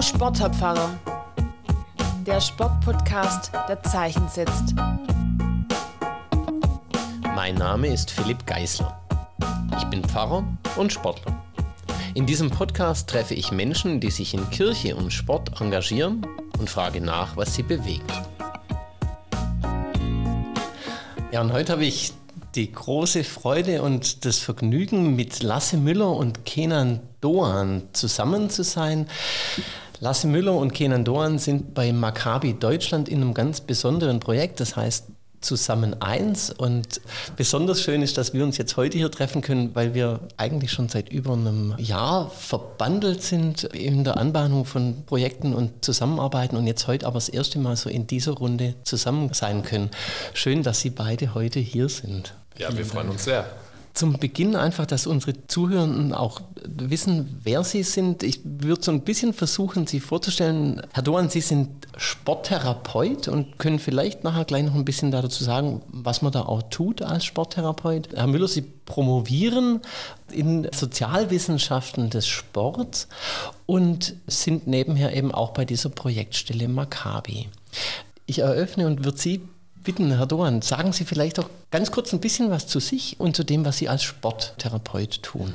Hallo der Sportpodcast, der Zeichen setzt. Mein Name ist Philipp Geisler. Ich bin Pfarrer und Sportler. In diesem Podcast treffe ich Menschen, die sich in Kirche und Sport engagieren und frage nach, was sie bewegt. Ja, und heute habe ich die große Freude und das Vergnügen, mit Lasse Müller und Kenan Doan zusammen zu sein. Lasse Müller und Kenan Doan sind bei Maccabi Deutschland in einem ganz besonderen Projekt, das heißt zusammen eins. Und besonders schön ist, dass wir uns jetzt heute hier treffen können, weil wir eigentlich schon seit über einem Jahr verbandelt sind in der Anbahnung von Projekten und Zusammenarbeiten und jetzt heute aber das erste Mal so in dieser Runde zusammen sein können. Schön, dass Sie beide heute hier sind. Ja, wir freuen uns sehr. Zum Beginn einfach, dass unsere Zuhörenden auch wissen, wer Sie sind. Ich würde so ein bisschen versuchen, Sie vorzustellen. Herr Doan, Sie sind Sporttherapeut und können vielleicht nachher gleich noch ein bisschen dazu sagen, was man da auch tut als Sporttherapeut. Herr Müller, Sie promovieren in Sozialwissenschaften des Sports und sind nebenher eben auch bei dieser Projektstelle Maccabi. Ich eröffne und würde Sie bitten, Herr Doan, sagen Sie vielleicht doch ganz kurz ein bisschen was zu sich und zu dem, was Sie als Sporttherapeut tun.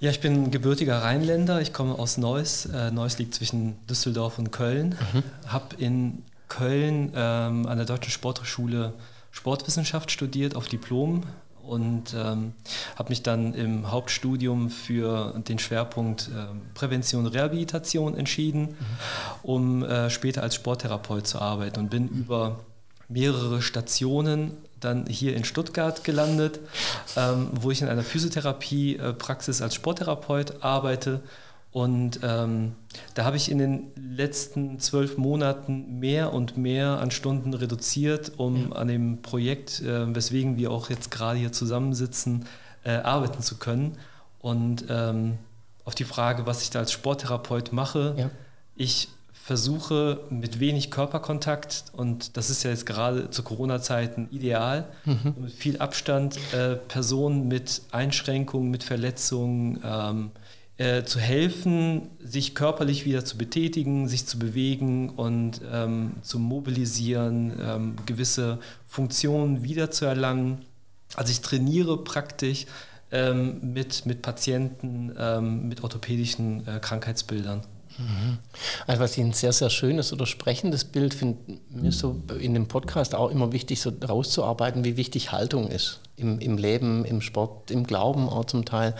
Ja, ich bin gebürtiger Rheinländer. Ich komme aus Neuss. Äh, Neuss liegt zwischen Düsseldorf und Köln. Mhm. Habe in Köln ähm, an der Deutschen Sporthochschule Sportwissenschaft studiert auf Diplom und ähm, habe mich dann im Hauptstudium für den Schwerpunkt äh, Prävention und Rehabilitation entschieden, mhm. um äh, später als Sporttherapeut zu arbeiten und bin mhm. über mehrere Stationen dann hier in Stuttgart gelandet, ähm, wo ich in einer Physiotherapie-Praxis als Sporttherapeut arbeite. Und ähm, da habe ich in den letzten zwölf Monaten mehr und mehr an Stunden reduziert, um ja. an dem Projekt, äh, weswegen wir auch jetzt gerade hier zusammensitzen, äh, arbeiten zu können. Und ähm, auf die Frage, was ich da als Sporttherapeut mache, ja. ich versuche mit wenig Körperkontakt, und das ist ja jetzt gerade zu Corona-Zeiten ideal, mhm. mit viel Abstand, äh, Personen mit Einschränkungen, mit Verletzungen ähm, äh, zu helfen, sich körperlich wieder zu betätigen, sich zu bewegen und ähm, zu mobilisieren, ähm, gewisse Funktionen wiederzuerlangen. Also ich trainiere praktisch ähm, mit, mit Patienten ähm, mit orthopädischen äh, Krankheitsbildern. Also was ich ein sehr, sehr schönes oder sprechendes Bild finde, mir so in dem Podcast auch immer wichtig, so rauszuarbeiten, wie wichtig Haltung ist. Im, im Leben, im Sport, im Glauben auch zum Teil.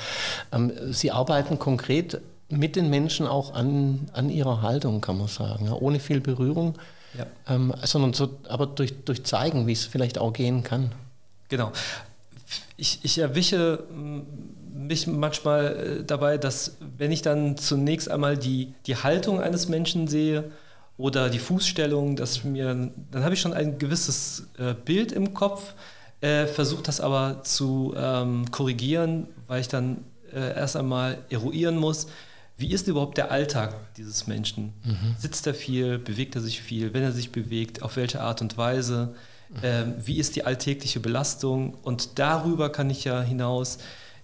Ähm, Sie arbeiten konkret mit den Menschen auch an, an ihrer Haltung, kann man sagen, ja, ohne viel Berührung, ja. ähm, sondern so, aber durch, durch Zeigen, wie es vielleicht auch gehen kann. Genau. Ich, ich erwische mich manchmal äh, dabei, dass wenn ich dann zunächst einmal die, die Haltung eines Menschen sehe oder die Fußstellung, dass mir, dann habe ich schon ein gewisses äh, Bild im Kopf, äh, versuche das aber zu ähm, korrigieren, weil ich dann äh, erst einmal eruieren muss, wie ist überhaupt der Alltag dieses Menschen? Mhm. Sitzt er viel, bewegt er sich viel, wenn er sich bewegt, auf welche Art und Weise? Mhm. Ähm, wie ist die alltägliche Belastung? Und darüber kann ich ja hinaus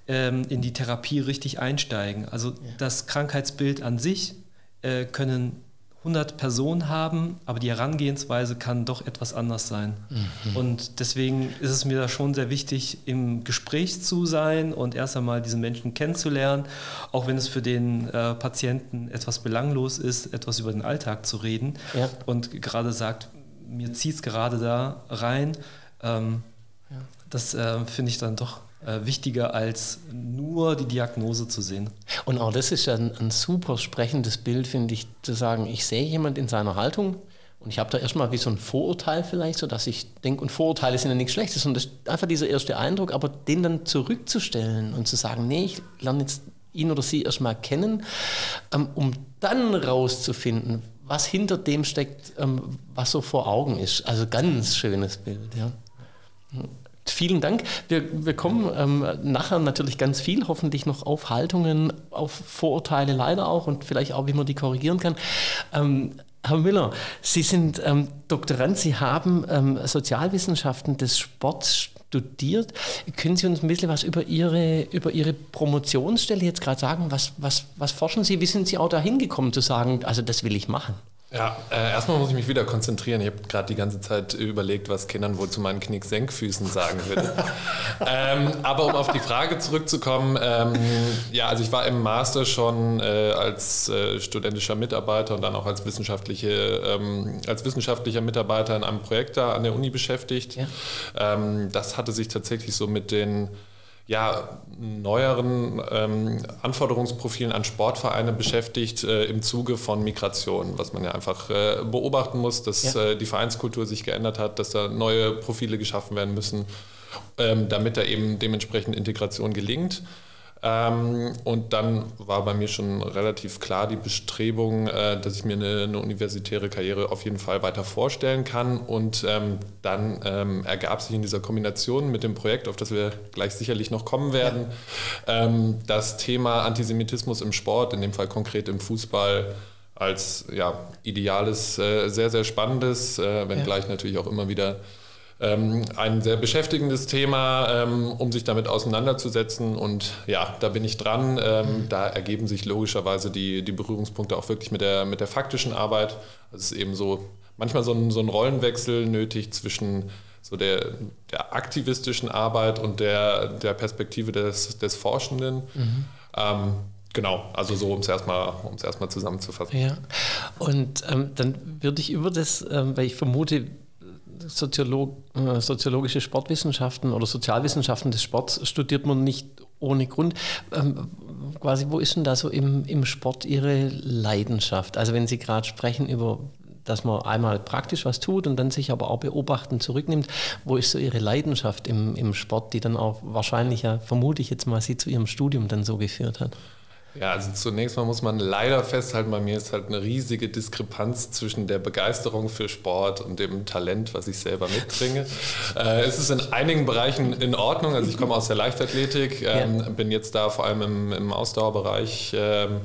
ähm, in die Therapie richtig einsteigen. Also ja. das Krankheitsbild an sich äh, können 100 Personen haben, aber die Herangehensweise kann doch etwas anders sein. Mhm. Und deswegen ist es mir da schon sehr wichtig, im Gespräch zu sein und erst einmal diese Menschen kennenzulernen, auch wenn es für den äh, Patienten etwas belanglos ist, etwas über den Alltag zu reden ja. und gerade sagt, mir zieht es gerade da rein. Ähm, ja. Das äh, finde ich dann doch äh, wichtiger als nur die Diagnose zu sehen. Und auch das ist ein, ein super sprechendes Bild, finde ich, zu sagen, ich sehe jemand in seiner Haltung und ich habe da erstmal wie so ein Vorurteil vielleicht, so dass ich denke, und Vorurteile sind ja nichts Schlechtes, und das ist einfach dieser erste Eindruck, aber den dann zurückzustellen und zu sagen, nee, ich lerne jetzt ihn oder sie erstmal kennen, ähm, um dann rauszufinden, was hinter dem steckt, ähm, was so vor Augen ist. Also ganz schönes Bild, ja. Vielen Dank. Wir, wir kommen ähm, nachher natürlich ganz viel, hoffentlich noch auf Haltungen, auf Vorurteile leider auch und vielleicht auch, wie man die korrigieren kann. Ähm, Herr Müller, Sie sind ähm, Doktorand, Sie haben ähm, Sozialwissenschaften des Sports studiert. Können Sie uns ein bisschen was über Ihre, über Ihre Promotionsstelle jetzt gerade sagen? Was, was, was forschen Sie? Wie sind Sie auch dahin gekommen zu sagen, also das will ich machen? Ja, äh, erstmal muss ich mich wieder konzentrieren. Ich habe gerade die ganze Zeit überlegt, was Kindern wohl zu meinen Knick-Senkfüßen sagen würde. ähm, aber um auf die Frage zurückzukommen, ähm, ja, also ich war im Master schon äh, als äh, studentischer Mitarbeiter und dann auch als, wissenschaftliche, ähm, als wissenschaftlicher Mitarbeiter in einem Projekt da an der Uni beschäftigt. Ja. Ähm, das hatte sich tatsächlich so mit den ja, neueren ähm, Anforderungsprofilen an Sportvereine beschäftigt äh, im Zuge von Migration, was man ja einfach äh, beobachten muss, dass ja. äh, die Vereinskultur sich geändert hat, dass da neue Profile geschaffen werden müssen, ähm, damit da eben dementsprechend Integration gelingt. Ähm, und dann war bei mir schon relativ klar die Bestrebung, äh, dass ich mir eine, eine, universitäre Karriere auf jeden Fall weiter vorstellen kann. Und ähm, dann ähm, ergab sich in dieser Kombination mit dem Projekt, auf das wir gleich sicherlich noch kommen werden, ähm, das Thema Antisemitismus im Sport, in dem Fall konkret im Fußball, als ja, ideales, äh, sehr, sehr spannendes, äh, wenngleich ja. natürlich auch immer wieder ähm, ein sehr beschäftigendes Thema, ähm, um sich damit auseinanderzusetzen. Und ja, da bin ich dran. Ähm, da ergeben sich logischerweise die, die Berührungspunkte auch wirklich mit der, mit der faktischen Arbeit. Es ist eben so manchmal so ein, so ein Rollenwechsel nötig zwischen so der, der aktivistischen Arbeit und der, der Perspektive des, des Forschenden. Mhm. Ähm, genau, also so, um es erstmal, erstmal zusammenzufassen. Ja, und ähm, dann würde ich über das, ähm, weil ich vermute, Soziolog, äh, soziologische Sportwissenschaften oder Sozialwissenschaften des Sports studiert man nicht ohne Grund. Ähm, quasi, wo ist denn da so im, im Sport Ihre Leidenschaft? Also wenn Sie gerade sprechen über dass man einmal praktisch was tut und dann sich aber auch beobachten zurücknimmt. Wo ist so Ihre Leidenschaft im, im Sport, die dann auch wahrscheinlich, ja, vermute ich jetzt mal, Sie zu Ihrem Studium dann so geführt hat? Ja, also zunächst mal muss man leider festhalten, bei mir ist halt eine riesige Diskrepanz zwischen der Begeisterung für Sport und dem Talent, was ich selber mitbringe. äh, es ist in einigen Bereichen in Ordnung. Also ich komme aus der Leichtathletik, ähm, ja. bin jetzt da vor allem im, im Ausdauerbereich. Ähm,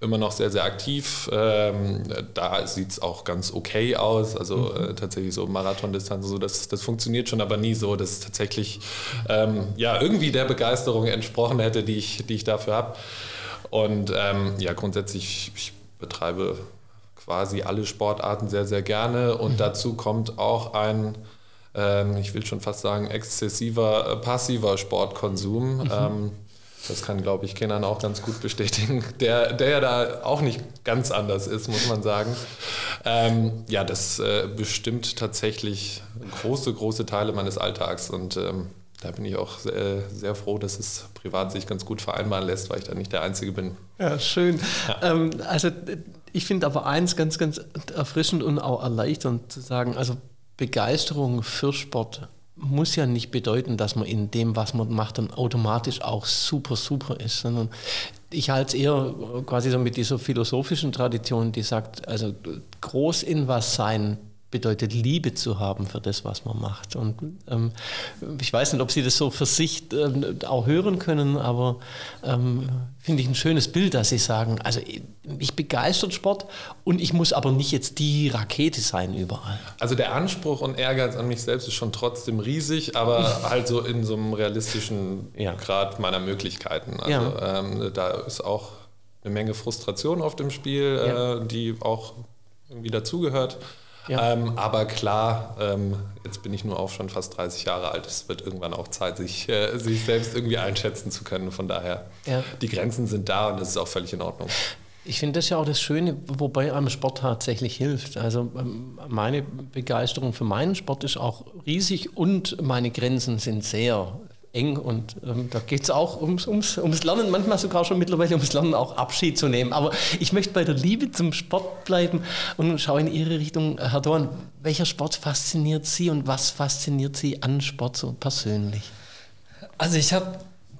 immer noch sehr, sehr aktiv. Ähm, da sieht es auch ganz okay aus. Also mhm. äh, tatsächlich so Marathondistanz, so, das, das funktioniert schon, aber nie so, dass es tatsächlich ähm, ja, irgendwie der Begeisterung entsprochen hätte, die ich, die ich dafür habe. Und ähm, ja, grundsätzlich, ich betreibe quasi alle Sportarten sehr, sehr gerne. Und mhm. dazu kommt auch ein, ähm, ich will schon fast sagen, exzessiver äh, passiver Sportkonsum. Mhm. Ähm, das kann, glaube ich, Kenan auch ganz gut bestätigen, der, der ja da auch nicht ganz anders ist, muss man sagen. Ähm, ja, das äh, bestimmt tatsächlich große, große Teile meines Alltags und ähm, da bin ich auch sehr, sehr, froh, dass es privat sich ganz gut vereinbaren lässt, weil ich da nicht der Einzige bin. Ja, schön. Ja. Ähm, also ich finde aber eins ganz, ganz erfrischend und auch erleichternd zu sagen, also Begeisterung für Sport muss ja nicht bedeuten, dass man in dem, was man macht, dann automatisch auch super, super ist, sondern ich halte es eher quasi so mit dieser philosophischen Tradition, die sagt, also groß in was sein bedeutet, Liebe zu haben für das, was man macht. Und ähm, ich weiß nicht, ob Sie das so für sich ähm, auch hören können, aber ähm, finde ich ein schönes Bild, dass Sie sagen, also ich begeistert Sport und ich muss aber nicht jetzt die Rakete sein überall. Also der Anspruch und Ehrgeiz an mich selbst ist schon trotzdem riesig, aber halt so in so einem realistischen ja. Grad meiner Möglichkeiten. Also ja. ähm, da ist auch eine Menge Frustration auf dem Spiel, ja. äh, die auch irgendwie dazugehört. Ja. Ähm, aber klar, ähm, jetzt bin ich nur auch schon fast 30 Jahre alt. Es wird irgendwann auch Zeit, sich, äh, sich selbst irgendwie einschätzen zu können. Von daher, ja. die Grenzen sind da und das ist auch völlig in Ordnung. Ich finde das ja auch das Schöne, wobei einem Sport tatsächlich hilft. Also ähm, meine Begeisterung für meinen Sport ist auch riesig und meine Grenzen sind sehr eng und ähm, da geht es auch ums, ums, ums Lernen, manchmal sogar schon mittlerweile ums Lernen auch Abschied zu nehmen. Aber ich möchte bei der Liebe zum Sport bleiben und schaue in Ihre Richtung. Herr Dorn, welcher Sport fasziniert Sie und was fasziniert Sie an Sport so persönlich? Also ich habe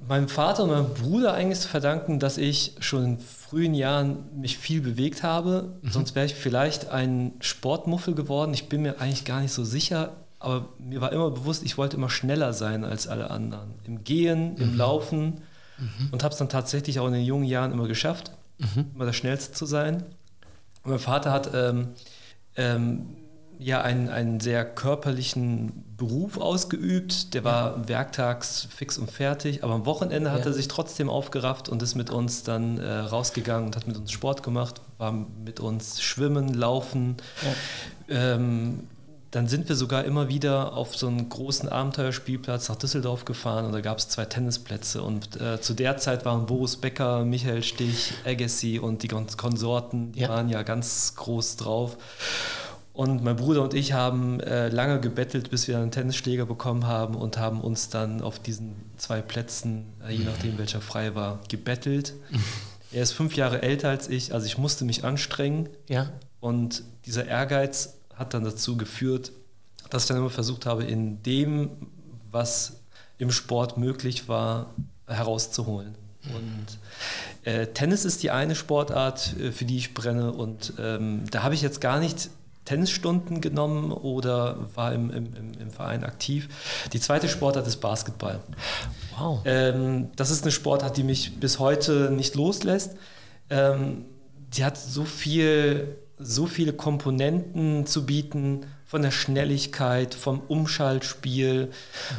meinem Vater und meinem Bruder eigentlich zu verdanken, dass ich schon in frühen Jahren mich viel bewegt habe. Mhm. Sonst wäre ich vielleicht ein Sportmuffel geworden. Ich bin mir eigentlich gar nicht so sicher aber mir war immer bewusst, ich wollte immer schneller sein als alle anderen. Im Gehen, mhm. im Laufen mhm. und habe es dann tatsächlich auch in den jungen Jahren immer geschafft, mhm. immer der Schnellste zu sein. Und mein Vater hat ähm, ähm, ja einen, einen sehr körperlichen Beruf ausgeübt. Der war werktags fix und fertig, aber am Wochenende hat ja. er sich trotzdem aufgerafft und ist mit uns dann äh, rausgegangen und hat mit uns Sport gemacht, war mit uns schwimmen, laufen. Ja. Ähm, dann sind wir sogar immer wieder auf so einen großen Abenteuerspielplatz nach Düsseldorf gefahren und da gab es zwei Tennisplätze. Und äh, zu der Zeit waren Boris Becker, Michael Stich, Agassi und die Konsorten, die ja. waren ja ganz groß drauf. Und mein Bruder und ich haben äh, lange gebettelt, bis wir einen Tennisschläger bekommen haben und haben uns dann auf diesen zwei Plätzen, äh, je nachdem welcher frei war, gebettelt. er ist fünf Jahre älter als ich, also ich musste mich anstrengen. Ja. Und dieser Ehrgeiz hat dann dazu geführt, dass ich dann immer versucht habe, in dem, was im Sport möglich war, herauszuholen. Und äh, Tennis ist die eine Sportart, äh, für die ich brenne. Und ähm, da habe ich jetzt gar nicht Tennisstunden genommen oder war im, im, im Verein aktiv. Die zweite Sportart ist Basketball. Wow. Ähm, das ist eine Sportart, die mich bis heute nicht loslässt. Ähm, die hat so viel, so viele Komponenten zu bieten, von der Schnelligkeit, vom Umschaltspiel,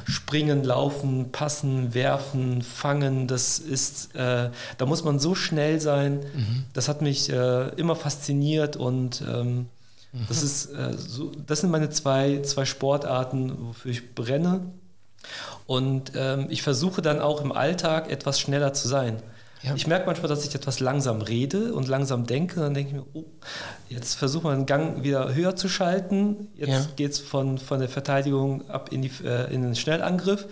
Springen, Laufen, Passen, Werfen, Fangen. Das ist, äh, da muss man so schnell sein. Mhm. Das hat mich äh, immer fasziniert und ähm, das, ist, äh, so, das sind meine zwei, zwei Sportarten, wofür ich brenne. Und ähm, ich versuche dann auch im Alltag etwas schneller zu sein. Ja. Ich merke manchmal, dass ich etwas langsam rede und langsam denke. Dann denke ich mir, oh, jetzt versuchen wir den Gang wieder höher zu schalten. Jetzt ja. geht es von, von der Verteidigung ab in, die, äh, in den Schnellangriff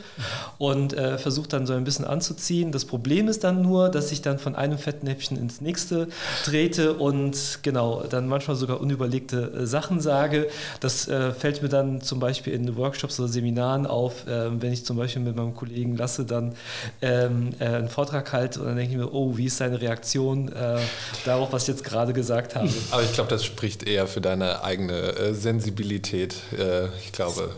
und äh, versucht dann so ein bisschen anzuziehen. Das Problem ist dann nur, dass ich dann von einem Fettnäpfchen ins nächste trete und genau, dann manchmal sogar unüberlegte äh, Sachen sage. Das äh, fällt mir dann zum Beispiel in Workshops oder Seminaren auf, ähm, wenn ich zum Beispiel mit meinem Kollegen Lasse dann ähm, äh, einen Vortrag halte und dann denke ich mir, oh, wie ist seine Reaktion äh, darauf, was ich jetzt gerade gesagt habe. Aber ich glaube, das spricht eher für deine eigene äh, Sensibilität. Äh, ich glaube,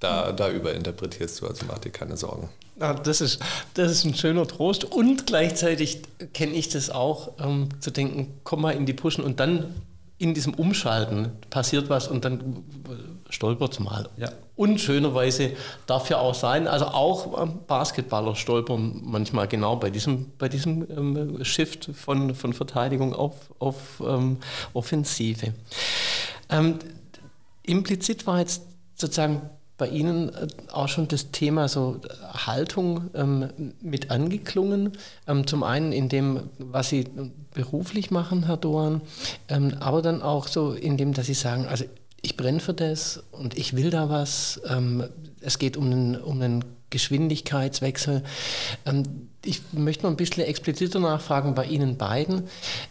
da, da überinterpretierst du, also mach dir keine Sorgen. Ja, das, ist, das ist ein schöner Trost und gleichzeitig kenne ich das auch, ähm, zu denken, komm mal in die Pushen und dann in diesem Umschalten passiert was und dann stolpert es mal. Ja. Und schönerweise darf ja auch sein, also auch ähm, Basketballer stolpern manchmal genau bei diesem, bei diesem ähm, Shift von, von Verteidigung auf, auf ähm, Offensive. Ähm, implizit war jetzt sozusagen bei Ihnen äh, auch schon das Thema so Haltung ähm, mit angeklungen. Ähm, zum einen in dem, was Sie beruflich machen, Herr Doan, ähm, aber dann auch so in dem, dass Sie sagen, also ich brenne für das und ich will da was. Ähm, es geht um einen, um einen Geschwindigkeitswechsel. Ähm, ich möchte noch ein bisschen expliziter nachfragen bei Ihnen beiden.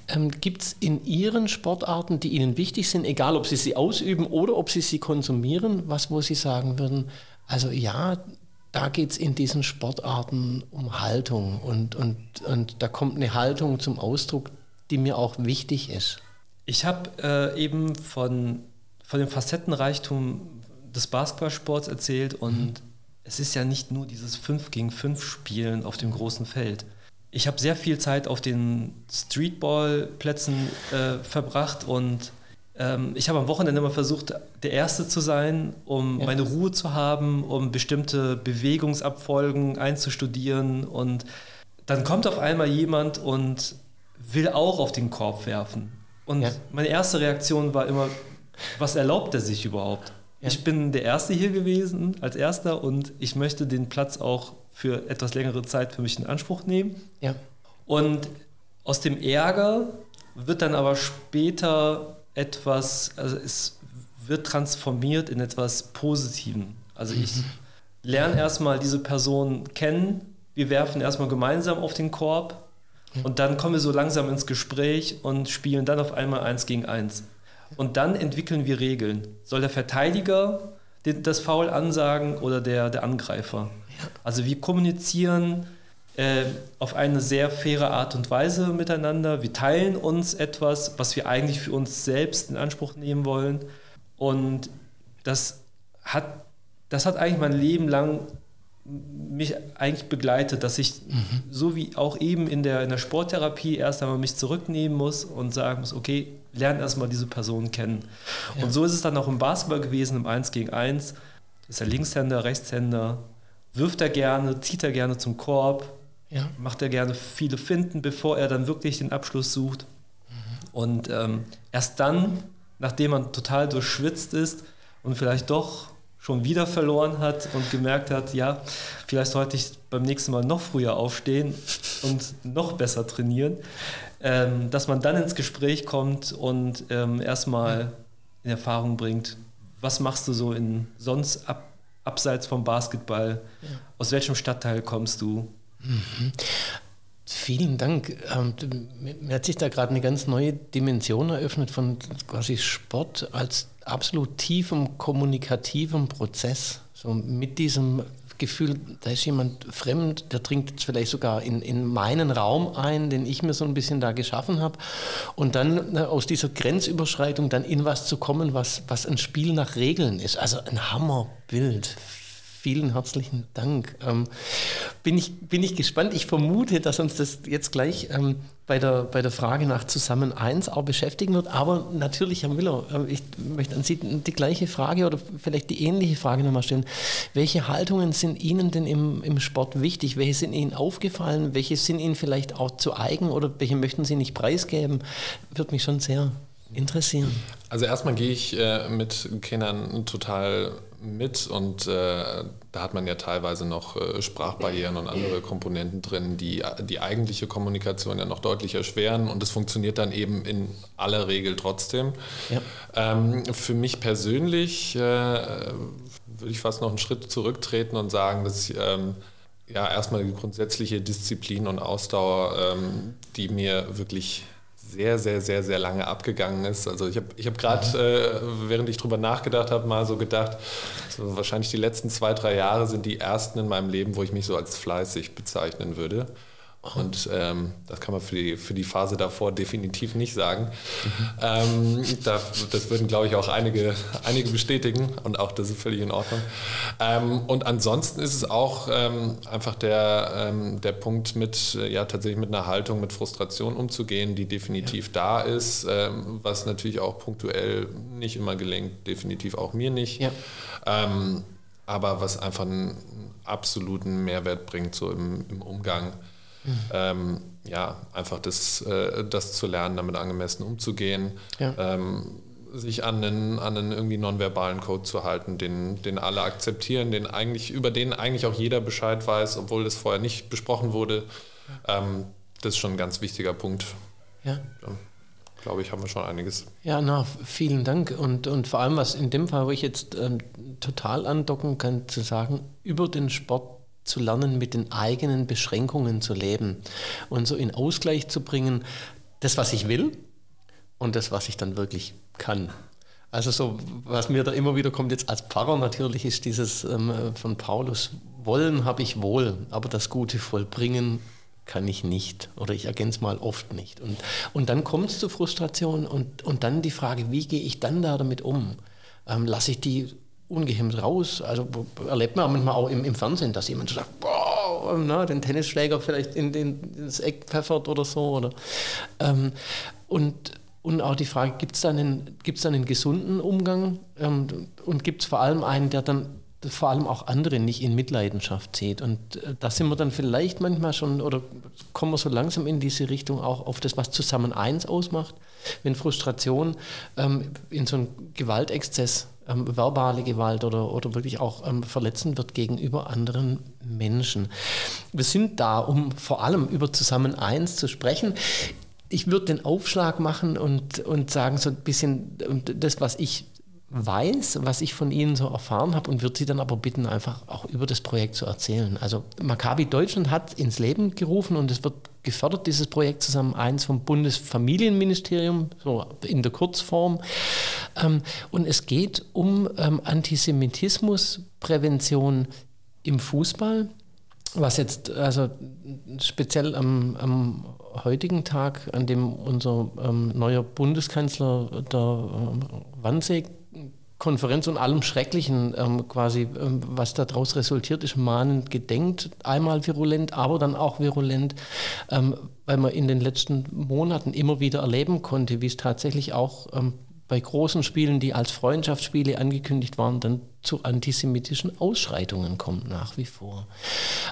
Ähm, Gibt es in Ihren Sportarten, die Ihnen wichtig sind, egal ob Sie sie ausüben oder ob Sie sie konsumieren, was wo Sie sagen würden, also ja, da geht es in diesen Sportarten um Haltung und, und, und da kommt eine Haltung zum Ausdruck, die mir auch wichtig ist. Ich habe äh, eben von von dem Facettenreichtum des Basketballsports erzählt und mhm. Es ist ja nicht nur dieses 5 gegen 5 Spielen auf dem großen Feld. Ich habe sehr viel Zeit auf den Streetballplätzen äh, verbracht und ähm, ich habe am Wochenende immer versucht, der Erste zu sein, um ja. meine Ruhe zu haben, um bestimmte Bewegungsabfolgen einzustudieren und dann kommt auf einmal jemand und will auch auf den Korb werfen. Und ja. meine erste Reaktion war immer, was erlaubt er sich überhaupt? Ja. Ich bin der Erste hier gewesen, als Erster, und ich möchte den Platz auch für etwas längere Zeit für mich in Anspruch nehmen. Ja. Und aus dem Ärger wird dann aber später etwas, also es wird transformiert in etwas Positiven. Also ich mhm. lerne erstmal diese Person kennen, wir werfen erstmal gemeinsam auf den Korb und dann kommen wir so langsam ins Gespräch und spielen dann auf einmal eins gegen eins. Und dann entwickeln wir Regeln. Soll der Verteidiger das Foul ansagen oder der, der Angreifer? Also wir kommunizieren äh, auf eine sehr faire Art und Weise miteinander. Wir teilen uns etwas, was wir eigentlich für uns selbst in Anspruch nehmen wollen. Und das hat, das hat eigentlich mein Leben lang mich eigentlich begleitet, dass ich mhm. so wie auch eben in der, in der Sporttherapie erst einmal mich zurücknehmen muss und sagen muss, okay, lerne erstmal diese Person kennen. Ja. Und so ist es dann auch im Basketball gewesen, im 1 gegen 1. Ist er Linkshänder, Rechtshänder, wirft er gerne, zieht er gerne zum Korb, ja. macht er gerne viele Finden, bevor er dann wirklich den Abschluss sucht. Mhm. Und ähm, erst dann, nachdem man total durchschwitzt ist und vielleicht doch schon wieder verloren hat und gemerkt hat, ja, vielleicht sollte ich beim nächsten Mal noch früher aufstehen und noch besser trainieren, ähm, dass man dann ins Gespräch kommt und ähm, erstmal in Erfahrung bringt, was machst du so in sonst ab, abseits vom Basketball, ja. aus welchem Stadtteil kommst du? Mhm. Vielen Dank. Ähm, mir hat sich da gerade eine ganz neue Dimension eröffnet von quasi Sport als absolut tiefem kommunikativem Prozess. So mit diesem Gefühl, da ist jemand fremd, der dringt jetzt vielleicht sogar in, in meinen Raum ein, den ich mir so ein bisschen da geschaffen habe. Und dann aus dieser Grenzüberschreitung dann in was zu kommen, was, was ein Spiel nach Regeln ist. Also ein Hammerbild. Vielen herzlichen Dank. Ähm, bin, ich, bin ich gespannt. Ich vermute, dass uns das jetzt gleich ähm, bei, der, bei der Frage nach Zusammen 1 auch beschäftigen wird. Aber natürlich, Herr Müller, äh, ich möchte an Sie die gleiche Frage oder vielleicht die ähnliche Frage nochmal stellen. Welche Haltungen sind Ihnen denn im, im Sport wichtig? Welche sind Ihnen aufgefallen? Welche sind Ihnen vielleicht auch zu eigen oder welche möchten Sie nicht preisgeben? Würde mich schon sehr interessieren. Also erstmal gehe ich äh, mit Kindern total mit und äh, da hat man ja teilweise noch äh, Sprachbarrieren und andere Komponenten drin, die die eigentliche Kommunikation ja noch deutlich erschweren und es funktioniert dann eben in aller Regel trotzdem. Ja. Ähm, für mich persönlich äh, würde ich fast noch einen Schritt zurücktreten und sagen, dass ich ähm, ja erstmal die grundsätzliche Disziplin und Ausdauer, ähm, die mir wirklich sehr, sehr, sehr, sehr lange abgegangen ist. Also ich habe ich hab gerade, äh, während ich drüber nachgedacht habe, mal so gedacht, so wahrscheinlich die letzten zwei, drei Jahre sind die ersten in meinem Leben, wo ich mich so als fleißig bezeichnen würde. Und ähm, das kann man für die, für die Phase davor definitiv nicht sagen. Mhm. Ähm, da, das würden, glaube ich, auch einige, einige bestätigen und auch das ist völlig in Ordnung. Ähm, und ansonsten ist es auch ähm, einfach der, ähm, der Punkt mit, ja, tatsächlich mit einer Haltung, mit Frustration umzugehen, die definitiv ja. da ist, ähm, was natürlich auch punktuell nicht immer gelingt, definitiv auch mir nicht. Ja. aber was einfach einen absoluten Mehrwert bringt, so im, im Umgang Mhm. Ähm, ja, einfach das, äh, das zu lernen, damit angemessen umzugehen. Ja. Ähm, sich an einen, an einen irgendwie nonverbalen Code zu halten, den, den alle akzeptieren, den eigentlich, über den eigentlich auch jeder Bescheid weiß, obwohl das vorher nicht besprochen wurde. Ähm, das ist schon ein ganz wichtiger Punkt. Ja. Dann, glaube ich, haben wir schon einiges. Ja, na, vielen Dank. Und, und vor allem, was in dem Fall, wo ich jetzt ähm, total andocken kann, zu sagen, über den Sport zu lernen, mit den eigenen Beschränkungen zu leben und so in Ausgleich zu bringen, das, was ich will und das, was ich dann wirklich kann. Also so, was mir da immer wieder kommt jetzt als Pfarrer natürlich, ist dieses ähm, von Paulus, wollen habe ich wohl, aber das Gute vollbringen kann ich nicht oder ich ergänze mal oft nicht. Und, und dann kommt es zu Frustration und, und dann die Frage, wie gehe ich dann da damit um? Ähm, lasse ich die ungehemmt raus. Also erlebt man manchmal auch im, im Fernsehen, dass jemand so sagt, boah, na, den Tennisschläger vielleicht in, den, ins Eck pfeffert oder so. Oder, ähm, und, und auch die Frage, gibt es da einen, gibt's einen gesunden Umgang ähm, und gibt es vor allem einen, der dann vor allem auch andere nicht in Mitleidenschaft zieht. Und äh, da sind wir dann vielleicht manchmal schon oder kommen wir so langsam in diese Richtung auch auf das, was zusammen eins ausmacht. Wenn Frustration ähm, in so einen Gewaltexzess, ähm, verbale Gewalt oder, oder wirklich auch ähm, verletzend wird gegenüber anderen Menschen. Wir sind da, um vor allem über zusammen eins zu sprechen ich würde den Aufschlag machen und, und sagen, so ein bisschen das, was ich weiß, was ich von Ihnen so erfahren habe und würde Sie dann aber bitten, einfach auch über das Projekt zu erzählen. Also Maccabi Deutschland hat ins Leben gerufen und es wird gefördert, dieses Projekt zusammen, eins vom Bundesfamilienministerium, so in der Kurzform. Ähm, und es geht um ähm, Antisemitismusprävention im Fußball, was jetzt also speziell am, am heutigen Tag, an dem unser ähm, neuer Bundeskanzler der äh, Wannsee Konferenz und allem Schrecklichen ähm, quasi, ähm, was daraus resultiert ist, mahnend gedenkt. Einmal virulent, aber dann auch virulent, ähm, weil man in den letzten Monaten immer wieder erleben konnte, wie es tatsächlich auch ähm, bei großen Spielen, die als Freundschaftsspiele angekündigt waren, dann zu antisemitischen Ausschreitungen kommt nach wie vor.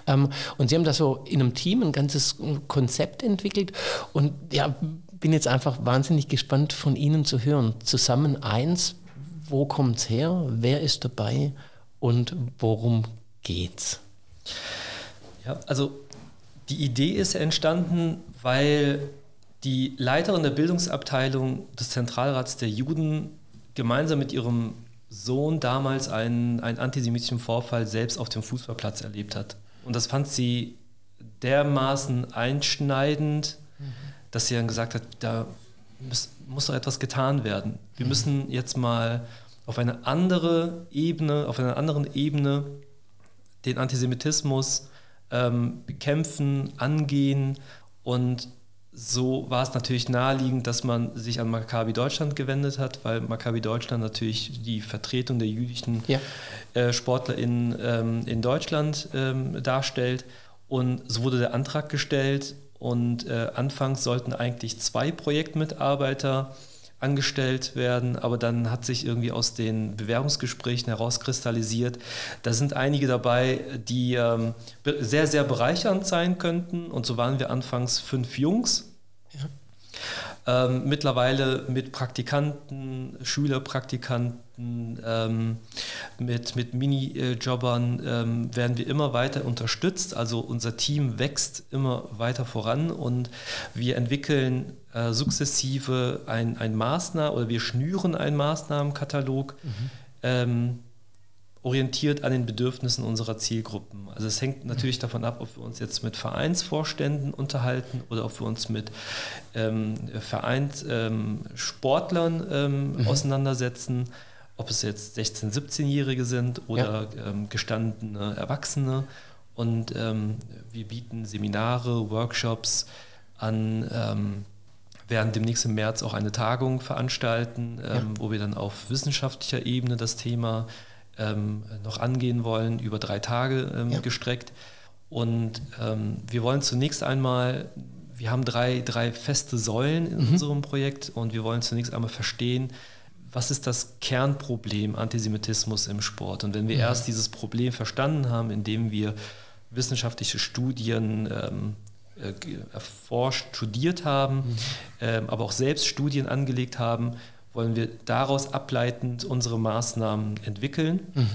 Ähm, und sie haben da so in einem Team ein ganzes Konzept entwickelt und ja, bin jetzt einfach wahnsinnig gespannt von Ihnen zu hören. Zusammen eins, wo kommt es her, wer ist dabei und worum geht's? Ja, also die Idee ist entstanden, weil die Leiterin der Bildungsabteilung des Zentralrats der Juden gemeinsam mit ihrem Sohn damals einen, einen antisemitischen Vorfall selbst auf dem Fußballplatz erlebt hat. Und das fand sie dermaßen einschneidend, mhm. dass sie dann gesagt hat, da muss, muss doch etwas getan werden. Wir mhm. müssen jetzt mal auf eine andere Ebene, auf einer anderen Ebene den Antisemitismus ähm, bekämpfen, angehen und so war es natürlich naheliegend, dass man sich an Maccabi Deutschland gewendet hat, weil Maccabi Deutschland natürlich die Vertretung der jüdischen ja. äh, Sportler in, ähm, in Deutschland ähm, darstellt. Und so wurde der Antrag gestellt und äh, anfangs sollten eigentlich zwei Projektmitarbeiter angestellt werden, aber dann hat sich irgendwie aus den Bewerbungsgesprächen herauskristallisiert, da sind einige dabei, die ähm, sehr, sehr bereichernd sein könnten. Und so waren wir anfangs fünf Jungs. Ja. Ähm, mittlerweile mit Praktikanten, Schülerpraktikanten, ähm, mit, mit Minijobbern ähm, werden wir immer weiter unterstützt. Also unser Team wächst immer weiter voran und wir entwickeln äh, sukzessive ein, ein Maßnahmen oder wir schnüren einen Maßnahmenkatalog. Mhm. Ähm, orientiert an den Bedürfnissen unserer Zielgruppen. Also es hängt natürlich davon ab, ob wir uns jetzt mit Vereinsvorständen unterhalten oder ob wir uns mit ähm, Vereinssportlern ähm, ähm, mhm. auseinandersetzen, ob es jetzt 16-, 17-Jährige sind oder ja. ähm, gestandene Erwachsene. Und ähm, wir bieten Seminare, Workshops an, ähm, werden demnächst im März auch eine Tagung veranstalten, ja. wo wir dann auf wissenschaftlicher Ebene das Thema ähm, noch angehen wollen, über drei Tage ähm, ja. gestreckt. Und ähm, wir wollen zunächst einmal, wir haben drei, drei feste Säulen in mhm. unserem Projekt und wir wollen zunächst einmal verstehen, was ist das Kernproblem Antisemitismus im Sport? Und wenn wir mhm. erst dieses Problem verstanden haben, indem wir wissenschaftliche Studien ähm, äh, erforscht, studiert haben, mhm. ähm, aber auch selbst Studien angelegt haben, wollen wir daraus ableitend unsere Maßnahmen entwickeln. Mhm.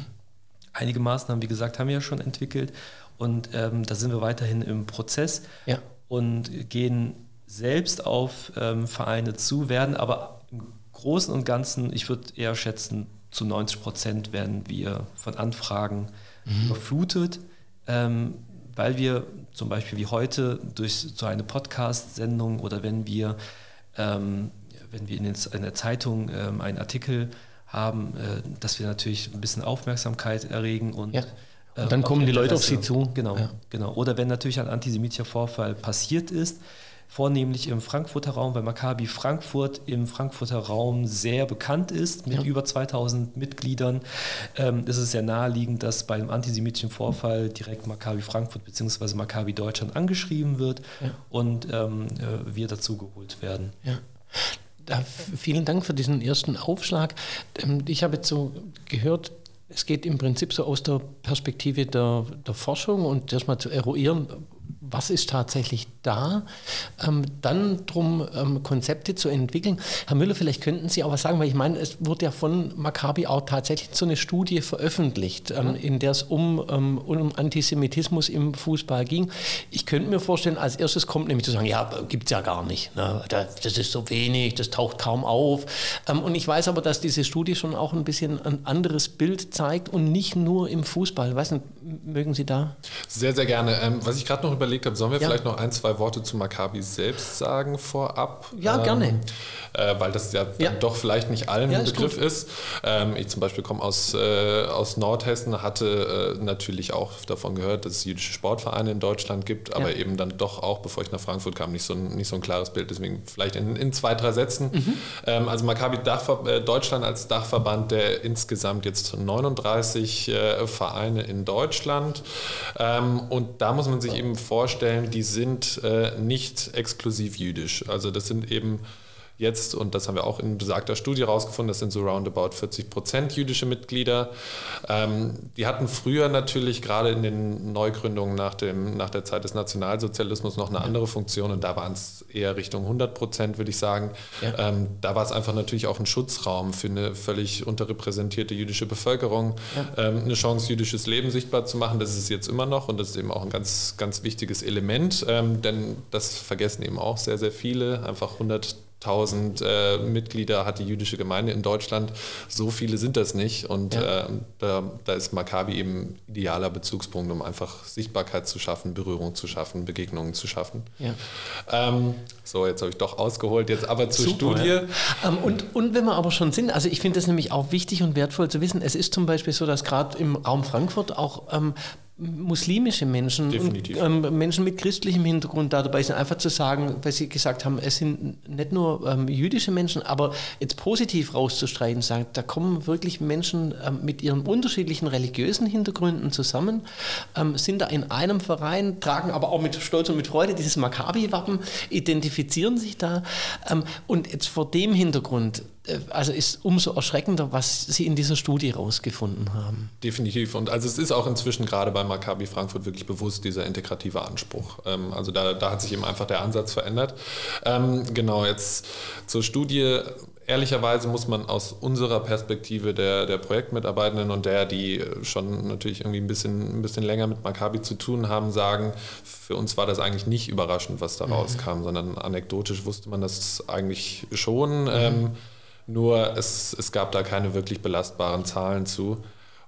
Einige Maßnahmen, wie gesagt, haben wir ja schon entwickelt und ähm, da sind wir weiterhin im Prozess ja. und gehen selbst auf ähm, Vereine zu, werden aber im Großen und Ganzen, ich würde eher schätzen, zu 90 Prozent werden wir von Anfragen mhm. überflutet, ähm, weil wir zum Beispiel wie heute durch so eine Podcast-Sendung oder wenn wir ähm, wenn wir in, der Zeitung ähm, einen Artikel haben, äh, dass wir natürlich ein bisschen Aufmerksamkeit erregen und, ja. und äh, dann kommen die Leute auf sie zu. Genau, ja. genau. Oder wenn natürlich ein antisemitischer Vorfall passiert ist, vornehmlich im Frankfurter Raum, weil Maccabi Frankfurt im Frankfurter Raum sehr bekannt ist, mit ja. über 2000 Mitgliedern, ähm, ist es sehr naheliegend, dass bei einem antisemitischen Vorfall direkt Maccabi Frankfurt bzw. Maccabi Deutschland angeschrieben wird ja. und ähm, äh, wir dazu geholt werden. Ja. Vielen Dank für diesen ersten Aufschlag. Ähm, ich habe jetzt so gehört, es geht im Prinzip so aus der Perspektive der, der Forschung und erstmal zu eruieren, was ist tatsächlich da, ähm, dann darum, ähm, Konzepte zu entwickeln. Herr Müller, vielleicht könnten Sie auch was sagen, weil ich meine, es wurde ja von Maccabi auch tatsächlich so eine Studie veröffentlicht, ähm, mhm. in der es um, ähm, um Antisemitismus im Fußball ging. Ich könnte mir vorstellen, als erstes kommt nämlich zu sagen, ja, gibt es ja gar nicht. Ne? Das ist so wenig, das taucht kaum auf. Ähm, und ich weiß aber, dass diese Studie schon auch ein bisschen ein anderes Bild zeigt und nicht nur im Fußball. Weiß nicht, mögen Sie da? Sehr, sehr gerne. Ähm, was ich gerade noch überlegt habe, sollen wir ja. vielleicht noch ein, zwei Worte zu Maccabi selbst sagen vorab? Ja, ähm, gerne. Äh, weil das ja, ja, doch vielleicht nicht allen ja, ein Begriff ist. ist. Ähm, ich zum Beispiel komme aus, äh, aus Nordhessen, hatte äh, natürlich auch davon gehört, dass es jüdische Sportvereine in Deutschland gibt, aber eben dann doch auch, bevor ich nach Frankfurt kam, nicht so ein, nicht so ein klares Bild. Deswegen vielleicht in, in zwei, drei Sätzen. Mhm. Ähm, also Maccabi äh, Deutschland als Dachverband, der insgesamt jetzt 39 äh, Vereine in Deutschland. Ähm, und da muss man sich eben vorstellen, die sind äh, nicht exklusiv jüdisch. Also das sind eben jetzt, und das haben wir auch in besagter Studie herausgefunden, das sind so roundabout 40 Prozent jüdische Mitglieder. Ähm, die hatten früher natürlich gerade in den Neugründungen nach, dem, nach der Zeit des Nationalsozialismus noch eine andere Funktion und da waren es eher Richtung 100 Prozent, würde ich sagen. Ja. Ähm, da war es einfach natürlich auch ein Schutzraum für eine völlig unterrepräsentierte jüdische Bevölkerung, ja. ähm, eine Chance, jüdisches Leben sichtbar zu machen. Das ist es jetzt immer noch und das ist eben auch ein ganz, ganz wichtiges Element, ähm, denn das vergessen eben auch sehr, sehr viele. Einfach 100 1000 äh, Mitglieder hat die jüdische Gemeinde in Deutschland. So viele sind das nicht. Und ja. äh, da, da, ist Maccabi eben idealer Bezugspunkt, um einfach Sichtbarkeit zu schaffen, Berührung zu schaffen, Begegnungen zu schaffen. Ja. Ähm, so, jetzt habe ich doch ausgeholt, jetzt aber zur Super, Studie. Ja. Ähm, und, und wenn wir aber schon sind, also ich finde das nämlich auch wichtig und wertvoll zu wissen, es ist zum Beispiel so, dass gerade im Raum Frankfurt auch ähm, muslimische Menschen Definitiv. und ähm, Menschen mit christlichem Hintergrund da dabei sind. Einfach zu sagen, weil sie gesagt haben, es sind nicht nur ähm, jüdische Menschen, aber jetzt positiv rauszustreichen, sagen, da kommen wirklich Menschen ähm, mit ihren unterschiedlichen religiösen Hintergründen zusammen, ähm, sind da in einem Verein, tragen aber auch mit Stolz und mit Freude dieses Maccabi-Wappen, identifizieren sich da. Ähm, und jetzt vor dem Hintergrund also ist umso erschreckender, was Sie in dieser Studie herausgefunden haben. Definitiv. Und also es ist auch inzwischen gerade bei Maccabi Frankfurt wirklich bewusst dieser integrative Anspruch. Ähm, also da, da hat sich eben einfach der Ansatz verändert. Ähm, genau, jetzt zur Studie ehrlicherweise muss man aus unserer Perspektive der, der Projektmitarbeitenden und der, die schon natürlich irgendwie ein bisschen, ein bisschen länger mit Maccabi zu tun haben, sagen, für uns war das eigentlich nicht überraschend, was da mhm. rauskam, sondern anekdotisch wusste man das eigentlich schon. Mhm. Ähm, nur es, es gab da keine wirklich belastbaren Zahlen zu.